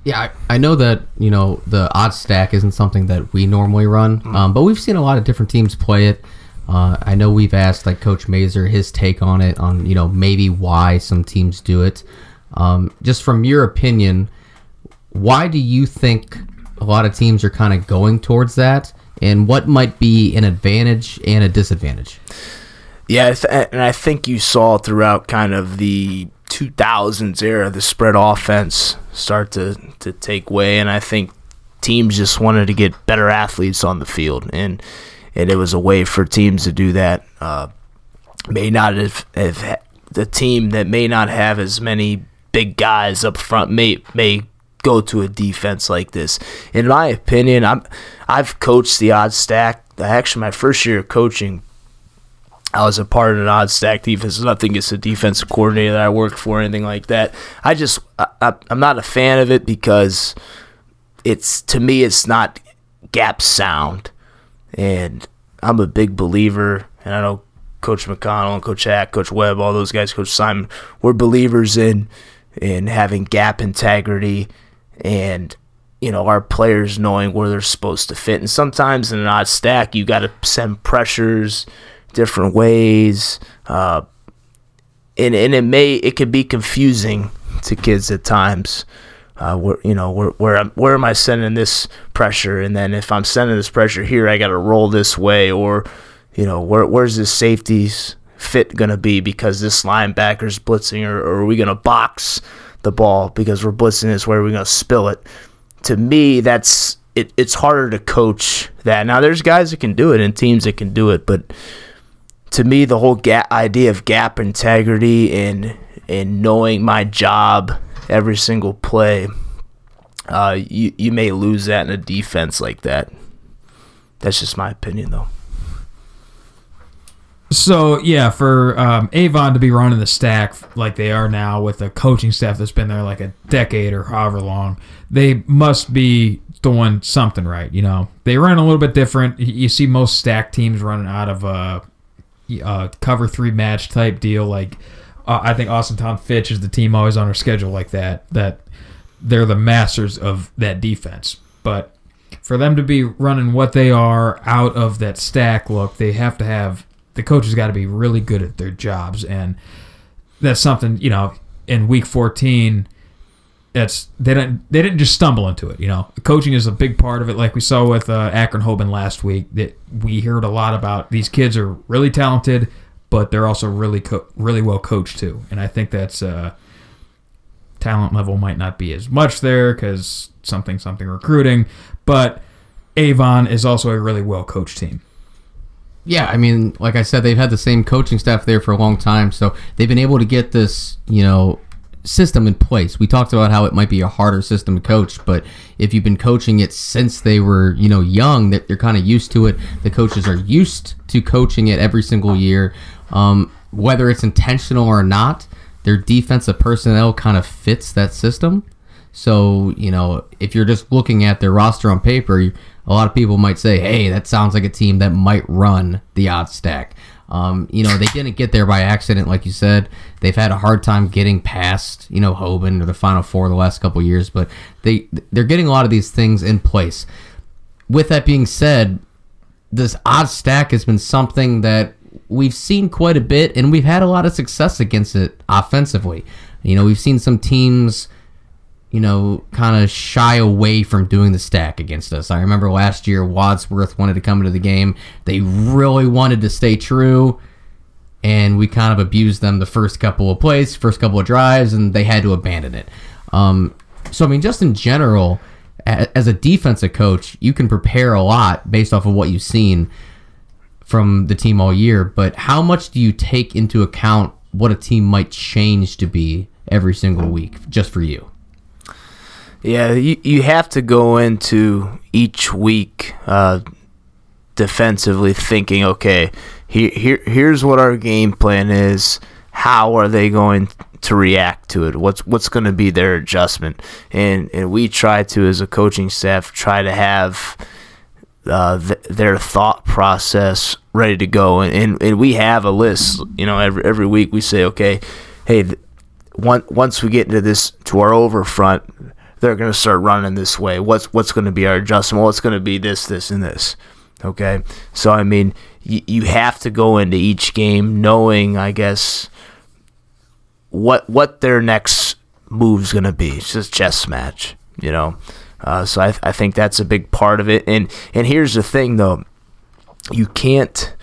Yeah, I, I know that you know the odd stack isn't something that we normally run, um, but we've seen a lot of different teams play it. Uh, I know we've asked like Coach Mazer his take on it, on you know maybe why some teams do it. Um, just from your opinion, why do you think a lot of teams are kind of going towards that, and what might be an advantage and a disadvantage? Yeah, and I think you saw throughout kind of the 2000s era the spread offense start to, to take way, and I think teams just wanted to get better athletes on the field, and and it was a way for teams to do that. Uh, may not have, have the team that may not have as many big guys up front may may go to a defense like this. In my opinion, I'm I've coached the odd stack. Actually, my first year of coaching, I was a part of an odd stack defense. Nothing against the defensive coordinator that I worked for, or anything like that. I just I, I'm not a fan of it because it's to me it's not gap sound, and I'm a big believer, and I know Coach McConnell and Coach Hack, Coach Webb, all those guys, Coach Simon, we're believers in in having gap integrity and you know our players knowing where they're supposed to fit. And sometimes in an odd stack, you got to send pressures different ways, uh, and and it may it could be confusing to kids at times. Uh, where you know where where am where am I sending this pressure, and then if I'm sending this pressure here, I got to roll this way, or you know where where's this safety's fit gonna be because this linebacker's blitzing, or, or are we gonna box the ball because we're blitzing this? Where are gonna spill it? To me, that's it, it's harder to coach that. Now there's guys that can do it and teams that can do it, but to me, the whole idea of gap integrity and and knowing my job every single play, uh, you you may lose that in a defense like that. That's just my opinion, though. So yeah, for um, Avon to be running the stack like they are now with a coaching staff that's been there like a decade or however long, they must be doing something right. You know, they run a little bit different. You see most stack teams running out of a, a cover three match type deal. Like uh, I think Austintown Fitch is the team always on our schedule like that. That they're the masters of that defense, but for them to be running what they are out of that stack look, they have to have the coaches got to be really good at their jobs, and that's something you know. In week fourteen, that's they didn't they didn't just stumble into it. You know, coaching is a big part of it. Like we saw with uh, Akron Hoban last week, that we heard a lot about. These kids are really talented, but they're also really co- really well coached too, and I think that's. Uh, talent level might not be as much there because something something recruiting, but Avon is also a really well coached team. Yeah, I mean, like I said, they've had the same coaching staff there for a long time, so they've been able to get this, you know, system in place. We talked about how it might be a harder system to coach, but if you've been coaching it since they were, you know, young, that they're kind of used to it. The coaches are used to coaching it every single year, um, whether it's intentional or not. Their defensive personnel kind of fits that system. So, you know, if you're just looking at their roster on paper, a lot of people might say, hey, that sounds like a team that might run the odd stack. Um, you know, they didn't get there by accident, like you said. They've had a hard time getting past, you know, Hoban or the Final Four the last couple years, but they they're getting a lot of these things in place. With that being said, this odd stack has been something that we've seen quite a bit, and we've had a lot of success against it offensively. You know, we've seen some teams you know, kind of shy away from doing the stack against us. I remember last year Wadsworth wanted to come into the game. They really wanted to stay true, and we kind of abused them the first couple of plays, first couple of drives, and they had to abandon it. Um, so, I mean, just in general, as a defensive coach, you can prepare a lot based off of what you've seen from the team all year, but how much do you take into account what a team might change to be every single week just for you? Yeah, you, you have to go into each week uh, defensively thinking, okay, here, here here's what our game plan is. How are they going to react to it? What's what's going to be their adjustment? And and we try to, as a coaching staff, try to have uh, th- their thought process ready to go. And, and and we have a list. You know, every every week we say, okay, hey. Th- once we get into this to our over front, they're going to start running this way. What's what's going to be our adjustment? What's going to be this, this, and this? Okay, so I mean, y- you have to go into each game knowing, I guess, what what their next move's going to be. It's just chess match, you know. Uh, so I, I think that's a big part of it. And and here's the thing, though, you can't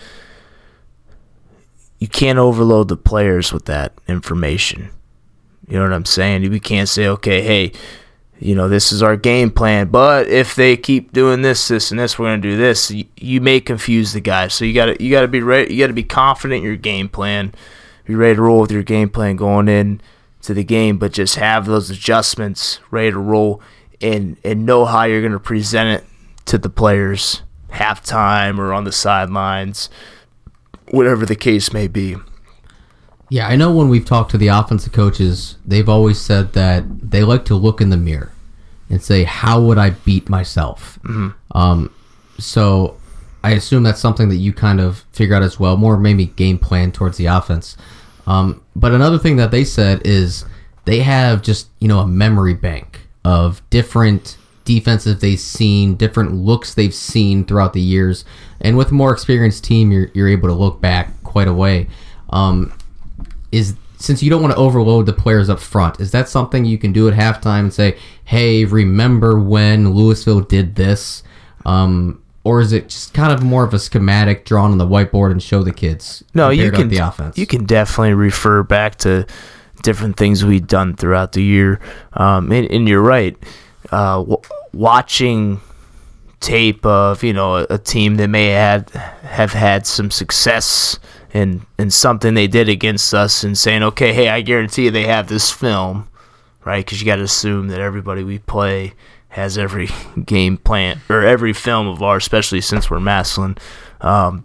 you can't overload the players with that information. You know what I'm saying? We can't say, okay, hey, you know, this is our game plan. But if they keep doing this, this, and this, we're gonna do this. You, you may confuse the guys. So you gotta you gotta be ready. You gotta be confident in your game plan. Be ready to roll with your game plan going in to the game, but just have those adjustments ready to roll and and know how you're gonna present it to the players halftime or on the sidelines, whatever the case may be. Yeah, I know when we've talked to the offensive coaches, they've always said that they like to look in the mirror and say, "How would I beat myself?" Mm-hmm. Um, so I assume that's something that you kind of figure out as well, more maybe game plan towards the offense. Um, but another thing that they said is they have just you know a memory bank of different defenses they've seen, different looks they've seen throughout the years, and with a more experienced team, you're you're able to look back quite a way. Um, is since you don't want to overload the players up front, is that something you can do at halftime and say, "Hey, remember when Louisville did this?" Um, or is it just kind of more of a schematic drawn on the whiteboard and show the kids? No, you can the offense. You can definitely refer back to different things we've done throughout the year. Um, and, and, you're right. Uh, w- watching tape of you know a, a team that may have have had some success and and something they did against us and saying, okay, hey, I guarantee you they have this film, right? Because you got to assume that everybody we play has every game plan or every film of ours, especially since we're Massillon. Um,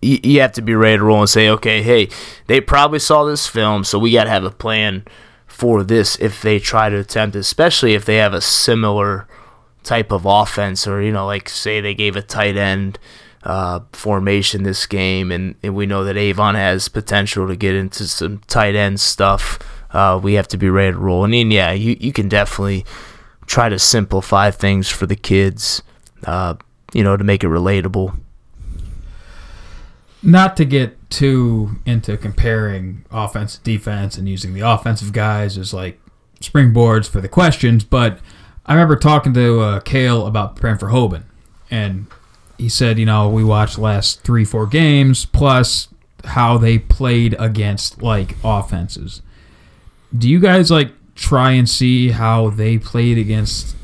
you, you have to be ready to roll and say, okay, hey, they probably saw this film, so we got to have a plan for this if they try to attempt, especially if they have a similar type of offense or you know, like say they gave a tight end uh, formation this game, and, and, we know that Avon has potential to get into some tight end stuff. Uh, we have to be ready to roll. And then, yeah, you, you can definitely try to simplify things for the kids, uh, you know, to make it relatable. Not to get too into comparing offense defense and using the offensive guys as like springboards for the questions, but I remember talking to uh, Kale about preparing for Hoban, and he said, you know, we watched the last three, four games plus how they played against like offenses. do you guys like try and see how they played against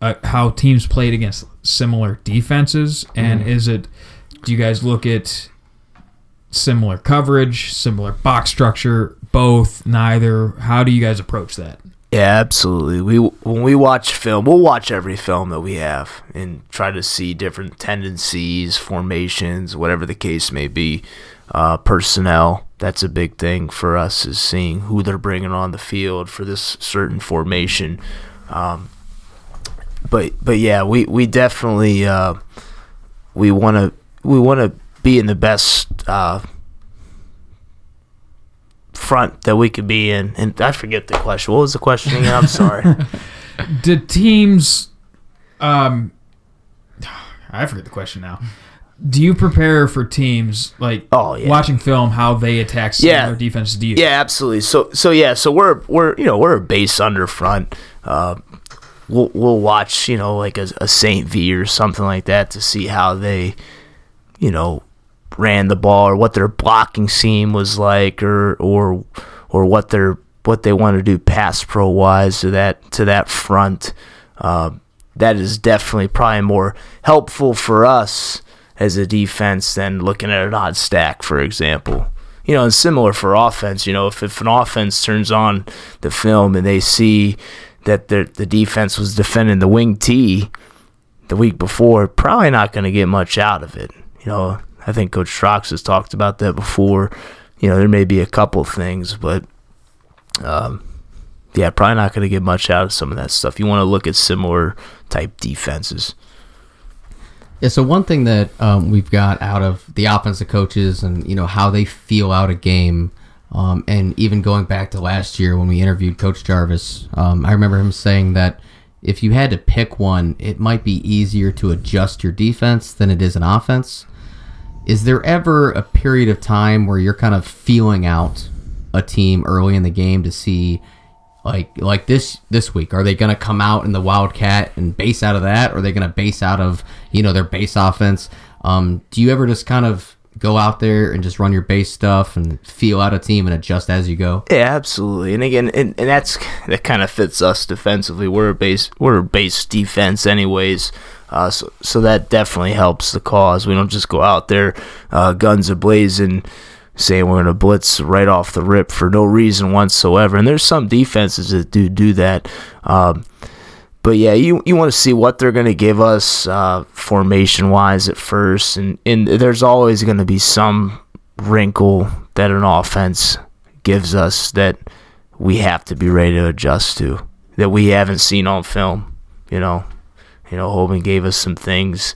uh, how teams played against similar defenses? And is it do you guys look at similar coverage similar box structure both neither? How do you guys approach that Yeah, absolutely. We when we watch film, we'll watch every film that we have and try to see different tendencies, formations, whatever the case may be. Uh, personnel, that's a big thing for us is seeing who they're bringing on the field for this certain formation. Um, but but yeah, we we definitely uh, we want to we want to be in the best uh, front that we could be in. And I forget the question. What was the question again? I'm sorry. do teams um i forget the question now do you prepare for teams like Oh, yeah. watching film how they attack Yeah. defenses do you yeah, absolutely. So so yeah, so we're we're you know we're a base under front. Uh, we'll we'll watch you know like a, a Saint V or something like that to see how they you know ran the ball or what their blocking scheme was like or or or what their what they want to do pass pro wise to that to that front. Uh, that is definitely probably more helpful for us as a defense than looking at an odd stack, for example. You know, and similar for offense. You know, if, if an offense turns on the film and they see that the the defense was defending the wing T the week before, probably not going to get much out of it. You know, I think Coach Trox has talked about that before. You know, there may be a couple things, but um, yeah, probably not going to get much out of some of that stuff. You want to look at similar type defenses. Yeah, so one thing that um, we've got out of the offensive coaches and you know how they feel out a game, um, and even going back to last year when we interviewed Coach Jarvis, um, I remember him saying that if you had to pick one, it might be easier to adjust your defense than it is an offense. Is there ever a period of time where you're kind of feeling out a team early in the game to see like like this this week are they going to come out in the wildcat and base out of that or are they going to base out of you know their base offense um, do you ever just kind of go out there and just run your base stuff and feel out a team and adjust as you go Yeah, absolutely. And again, and, and that's that kind of fits us defensively. We're a base, we're a base defense, anyways. Uh, so so that definitely helps the cause. We don't just go out there, uh, guns ablazing, saying we're gonna blitz right off the rip for no reason whatsoever. And there's some defenses that do do that. Um, but yeah, you you want to see what they're going to give us uh, formation wise at first, and and there's always going to be some wrinkle that an offense gives us that we have to be ready to adjust to that we haven't seen on film. You know, you know, Hoban gave us some things.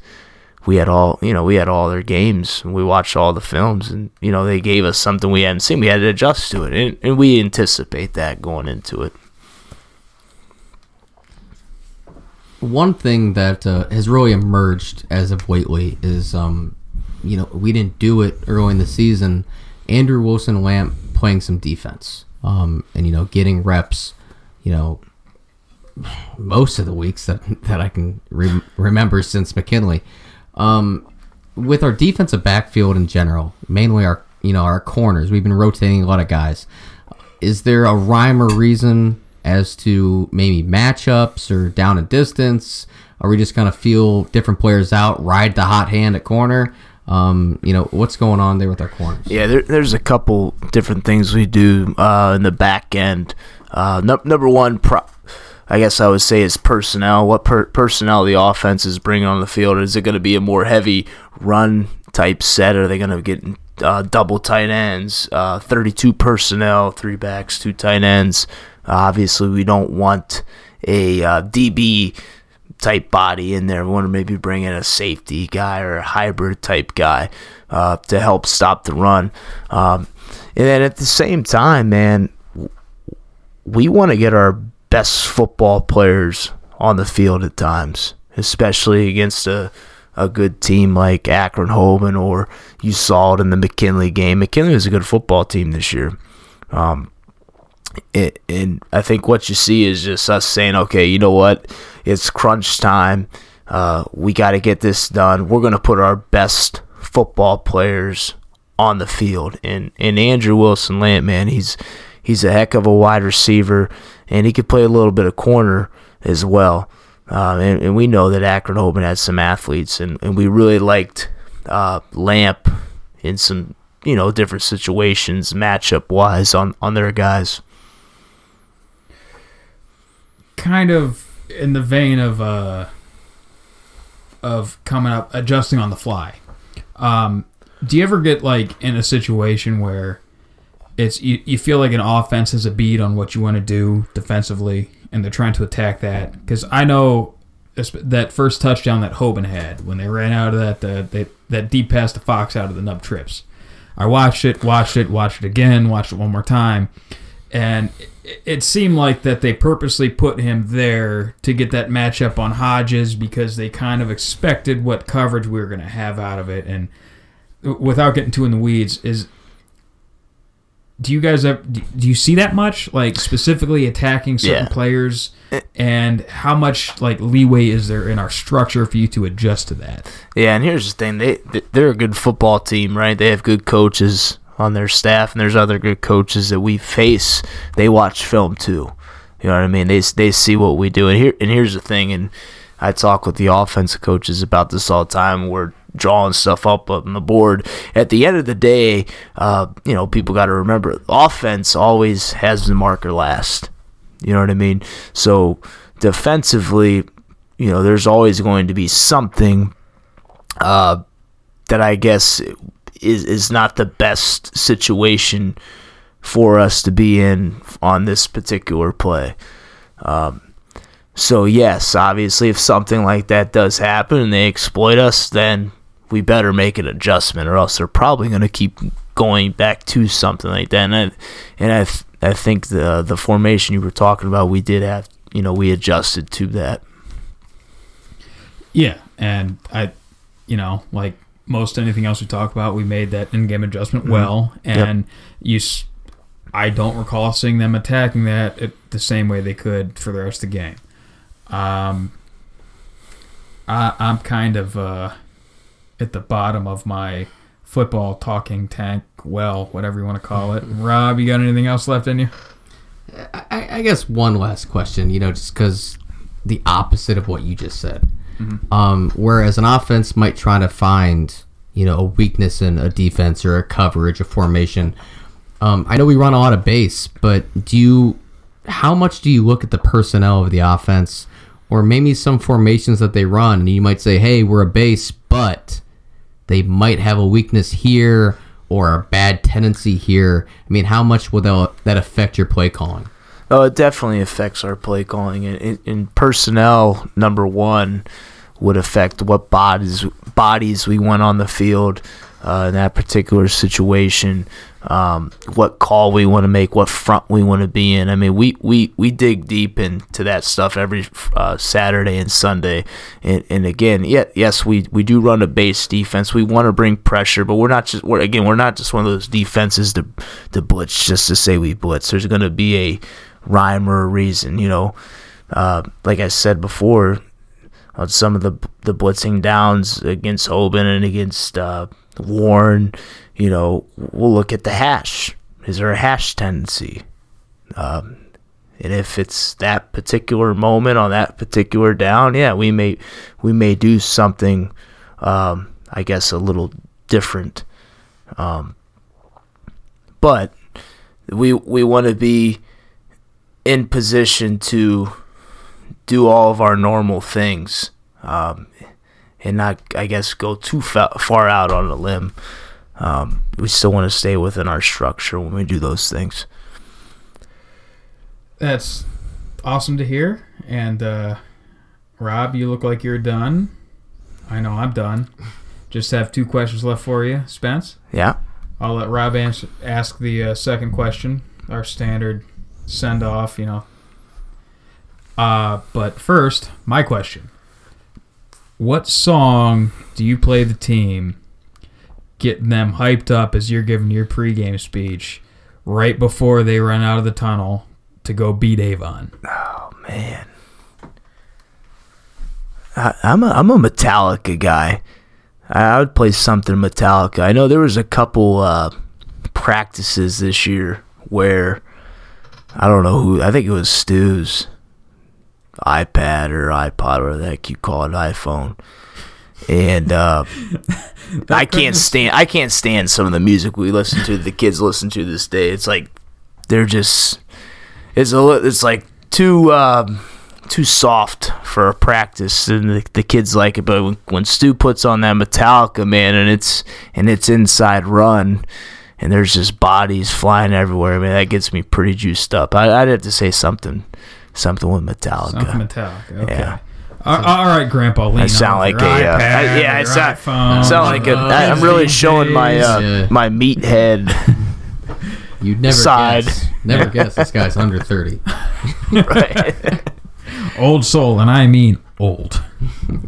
We had all, you know, we had all their games. We watched all the films, and you know, they gave us something we hadn't seen. We had to adjust to it, and, and we anticipate that going into it. one thing that uh, has really emerged as of lately is um, you know we didn't do it early in the season andrew wilson lamp playing some defense um, and you know getting reps you know most of the weeks that, that i can re- remember since mckinley um, with our defensive backfield in general mainly our you know our corners we've been rotating a lot of guys is there a rhyme or reason as to maybe matchups or down and distance? Or we just of feel different players out, ride the hot hand at corner? Um, you know, what's going on there with our corners? Yeah, there, there's a couple different things we do uh, in the back end. Uh, num- number one, pro- I guess I would say is personnel. What per- personnel the offense is bringing on the field? Is it going to be a more heavy run type set? Are they going to get uh, double tight ends, uh, 32 personnel, three backs, two tight ends? obviously, we don't want a uh, DB type body in there. We want to maybe bring in a safety guy or a hybrid type guy uh, to help stop the run. Um, and then at the same time, man, we want to get our best football players on the field at times, especially against a a good team like Akron Hoban, or you saw it in the McKinley game. McKinley was a good football team this year. Um, it, and I think what you see is just us saying, okay, you know what? It's crunch time. Uh, we got to get this done. We're going to put our best football players on the field. And and Andrew Wilson Lamp, man, he's he's a heck of a wide receiver, and he could play a little bit of corner as well. Um, and, and, we know that Akron Hoban has some athletes, and, and we really liked uh, Lamp in some you know different situations matchup wise on on their guys. Kind of in the vein of uh, of coming up adjusting on the fly. Um, do you ever get like in a situation where it's you, you feel like an offense has a beat on what you want to do defensively and they're trying to attack that because I know that first touchdown that Hoban had when they ran out of that uh, they, that deep pass to Fox out of the nub trips. I watched it, watched it, watched it again, watched it one more time, and it, it seemed like that they purposely put him there to get that matchup on Hodges because they kind of expected what coverage we were going to have out of it. And without getting too in the weeds, is do you guys ever, do you see that much like specifically attacking certain yeah. players? Eh. And how much like leeway is there in our structure for you to adjust to that? Yeah and here's the thing they they're a good football team right? They have good coaches on their staff and there's other good coaches that we face. They watch film too. You know what i mean? They they see what we do. And here and here's the thing and i talk with the offensive coaches about this all the time we're drawing stuff up on the board. At the end of the day, uh, you know, people got to remember offense always has the marker last. You know what I mean? So defensively, you know, there's always going to be something uh, that I guess is is not the best situation for us to be in on this particular play. Um, so yes, obviously, if something like that does happen and they exploit us, then we better make an adjustment, or else they're probably going to keep going back to something like that. And I, and I, I think the the formation you were talking about, we did have, you know, we adjusted to that. Yeah, and I, you know, like most anything else we talk about, we made that in-game adjustment mm-hmm. well, and yep. you. I don't recall seeing them attacking that the same way they could for the rest of the game. Um, I, I'm kind of uh, at the bottom of my football talking tank well, whatever you want to call it. Rob, you got anything else left in you? I, I guess one last question, you know, just because the opposite of what you just said. Mm-hmm. Um, whereas an offense might try to find, you know, a weakness in a defense or a coverage, a formation. Um, I know we run a lot of base, but do you, how much do you look at the personnel of the offense, or maybe some formations that they run, and you might say, hey, we're a base, but they might have a weakness here or a bad tendency here. I mean, how much will that affect your play calling? Oh, it definitely affects our play calling. In, in personnel, number one would affect what bodies bodies we want on the field uh, in that particular situation um, what call we want to make, what front we want to be in. I mean, we, we, we dig deep into that stuff every uh, Saturday and Sunday. And, and again, yeah, yes, we, we do run a base defense. We want to bring pressure, but we're not just we're again we're not just one of those defenses to to blitz just to say we blitz. There's going to be a rhyme or a reason, you know. Uh, like I said before, on some of the the blitzing downs against Hoban and against uh, Warren you know, we'll look at the hash. Is there a hash tendency? Um, and if it's that particular moment on that particular down, yeah, we may we may do something, um, I guess, a little different. Um, but we we want to be in position to do all of our normal things um, and not, I guess, go too fa- far out on a limb um, we still want to stay within our structure when we do those things. That's awesome to hear. And uh, Rob, you look like you're done. I know I'm done. Just have two questions left for you, Spence. Yeah. I'll let Rob ask the uh, second question, our standard send off, you know. Uh, but first, my question. What song do you play the team getting them hyped up as you're giving your pregame speech right before they run out of the tunnel to go beat Avon. Oh man, I, am a I'm a Metallica guy. I, would play something Metallica. I know there was a couple uh, practices this year where I don't know who. I think it was Stu's iPad or iPod or the heck you call it, iPhone. And uh, I can't stand. I can't stand some of the music we listen to. The kids listen to this day. It's like they're just. It's a. It's like too. Um, too soft for a practice, and the, the kids like it. But when, when Stu puts on that Metallica, man, and it's and it's inside run, and there's just bodies flying everywhere. Man, that gets me pretty juiced up. I, I'd have to say something, something with Metallica. Something Metallica. Okay. Yeah. All- all right, Grandpa. Lean I sound on like your a, uh, iPad I- yeah, or I your sound- iPhone. Sound like a, Uh, I, I'm really showing my uh, Yeah. my meathead. You'd never Side. guess. Never guess this guy's under 30. right. old soul, and I mean old.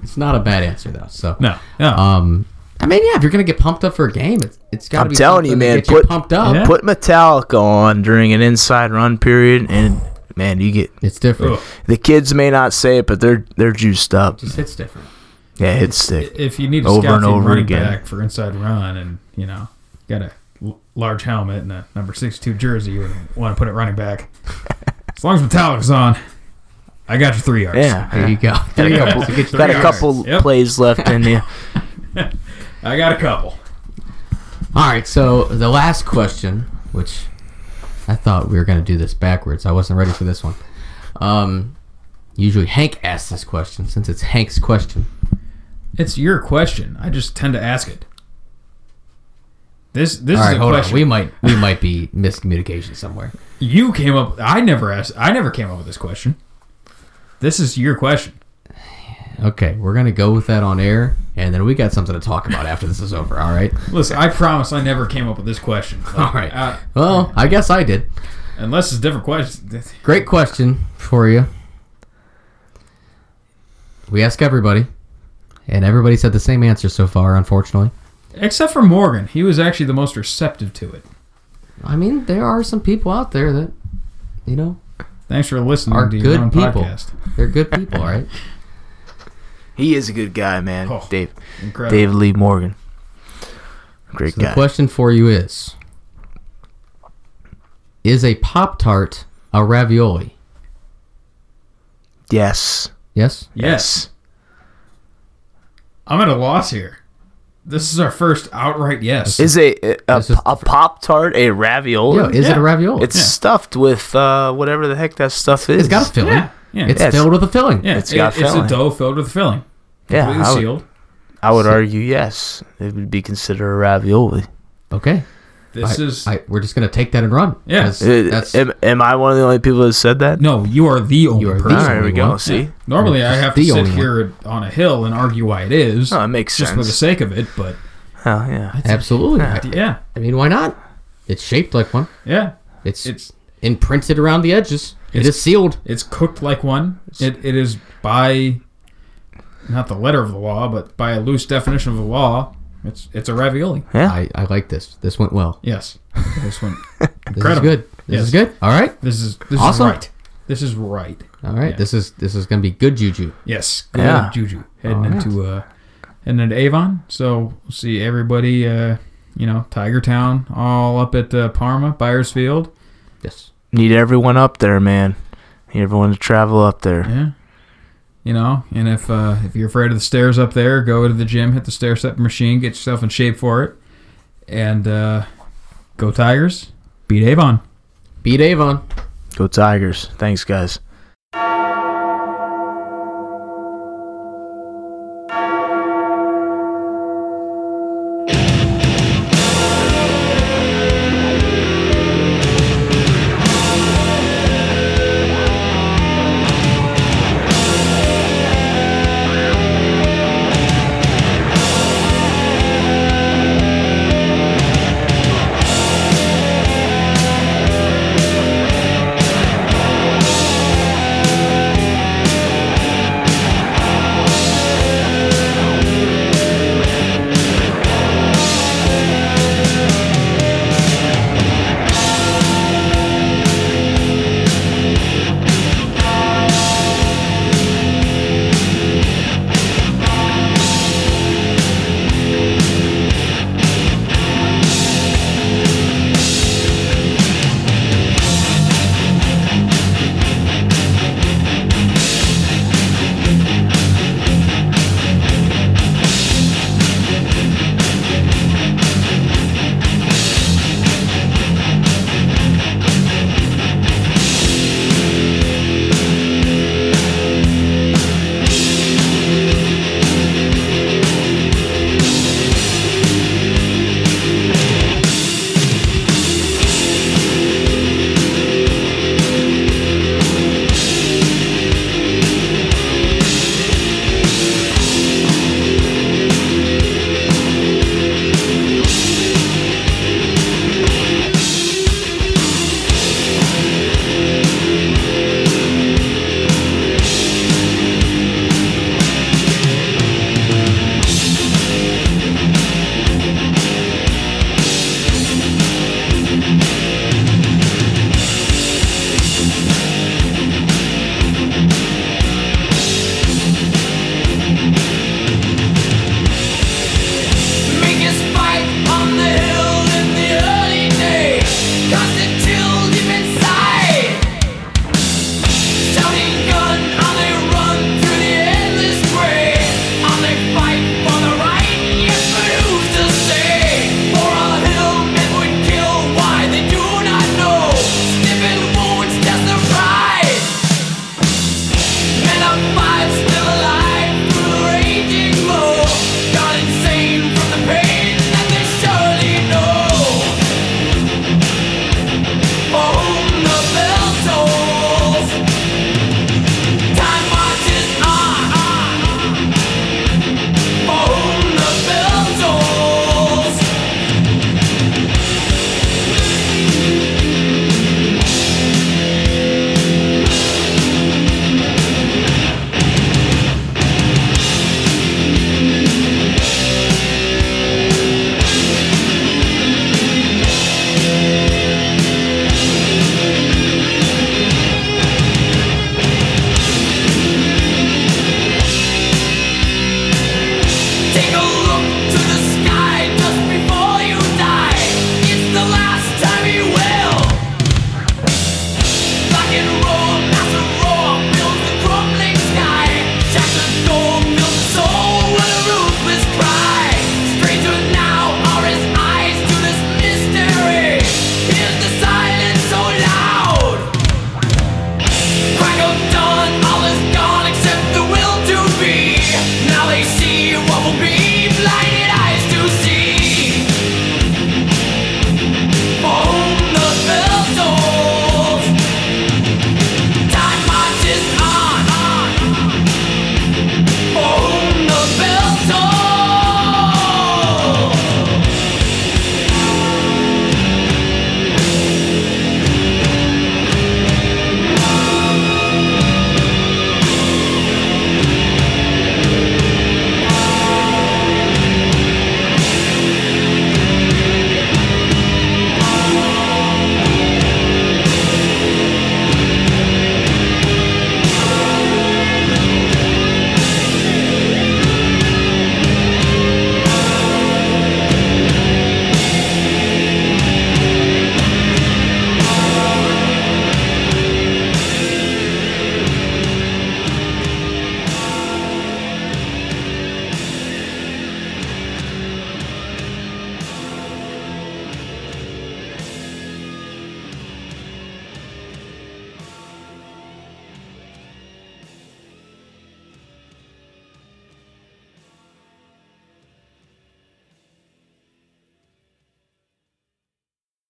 It's not a bad answer though. So No, no. um I mean, yeah, if you're gonna get pumped up for a game, it's, it's got to I'm be. telling you, man, get you put- pumped up. Yeah. Put Metallica on during an inside run period, and man, you get It's different. Ugh. the kids may not say it, but they're they're juiced up. Just hits different. Yeah, it's sick. if you need a Over scout and over running again. back for inside run, and you know, got a l- large helmet and a number sixty-two jersey, you want to put it running back. as long as Metallica's on, I got your three yards. Yeah, There you go. got a There you go. couple, To got a couple. Yep. plays left in you. I got a couple. All right, so the last question, which I thought we were going to do this backwards. I wasn't ready for this one. Um, usually Hank asks this question since it's Hank's question. It's your question. I just tend to ask it. This this All is a hold on. question We might we might be miscommunication somewhere. you came up. I never asked. I never came up with this question. This is your question. Okay, we're gonna go with that on air, and then we got something to talk about after this is over. All right. Listen, I promise I never came up with this question. Like, All right. uh, Well, I guess I did. unless it's a different question. Great question for you. We ask everybody, and everybody said the same answer so far. Unfortunately, Except for Morgan, he was actually the most receptive to it. I mean, there are some people out there that, you know, Thanks for listening are to your good own people. podcast. They're good people, all right? He is a good guy, man. Oh, Dave Incredible. David Lee Morgan, great So the question for you is: Is a pop tart a ravioli? yes, Yes. Yes. I'm at a loss here. This is our first outright yes. Is a a, This is- a pop tart a ravioli? Yeah. Is it a ravioli? It's Yeah. stuffed with uh, whatever the heck that stuff is. it's got a filling. yeah. Yeah. It's Yeah, it's- filled with a filling. yeah. it's it- got it's a dough filled with filling. yeah, Completely I would, sealed. I would argue yes. It would be considered a ravioli. Okay. This I- is I, we're just gonna take that and run. Yeah. 'cause Uh, That's am, am I one of the only people that said that? no. You are the only are person. All right, here we go. one. See, Normally, I have to sit only one. here on a hill and argue why it is. Oh, it makes just for the sake of it. But oh yeah. absolutely. Yeah. I, yeah, I mean, why not? It's shaped like one. yeah. It's, It's imprinted around the edges. It It's- sealed. It's cooked like one. It, it is by not the letter of the law, but by a loose definition of the law. It's it's a ravioli. Yeah. I, I like this. This went well. Yes, this one. This is good. This Yes. is good. All right. This is this Awesome. is right. This is right. All right. Yeah. This is this is gonna be good juju. Yes. Good Yeah. Juju heading All right. into uh heading into Avon. So we'll see everybody. Uh, you know, Tiger Town, all up at uh, Parma, Byers Field. Yes. Need everyone up there, man. Need everyone to travel up there. Yeah. You know, and if uh, if you're afraid of the stairs up there, go to the gym, hit the stair step machine, get yourself in shape for it, and uh, go Tigers, beat Avon. Beat Avon. Go Tigers. Thanks, guys.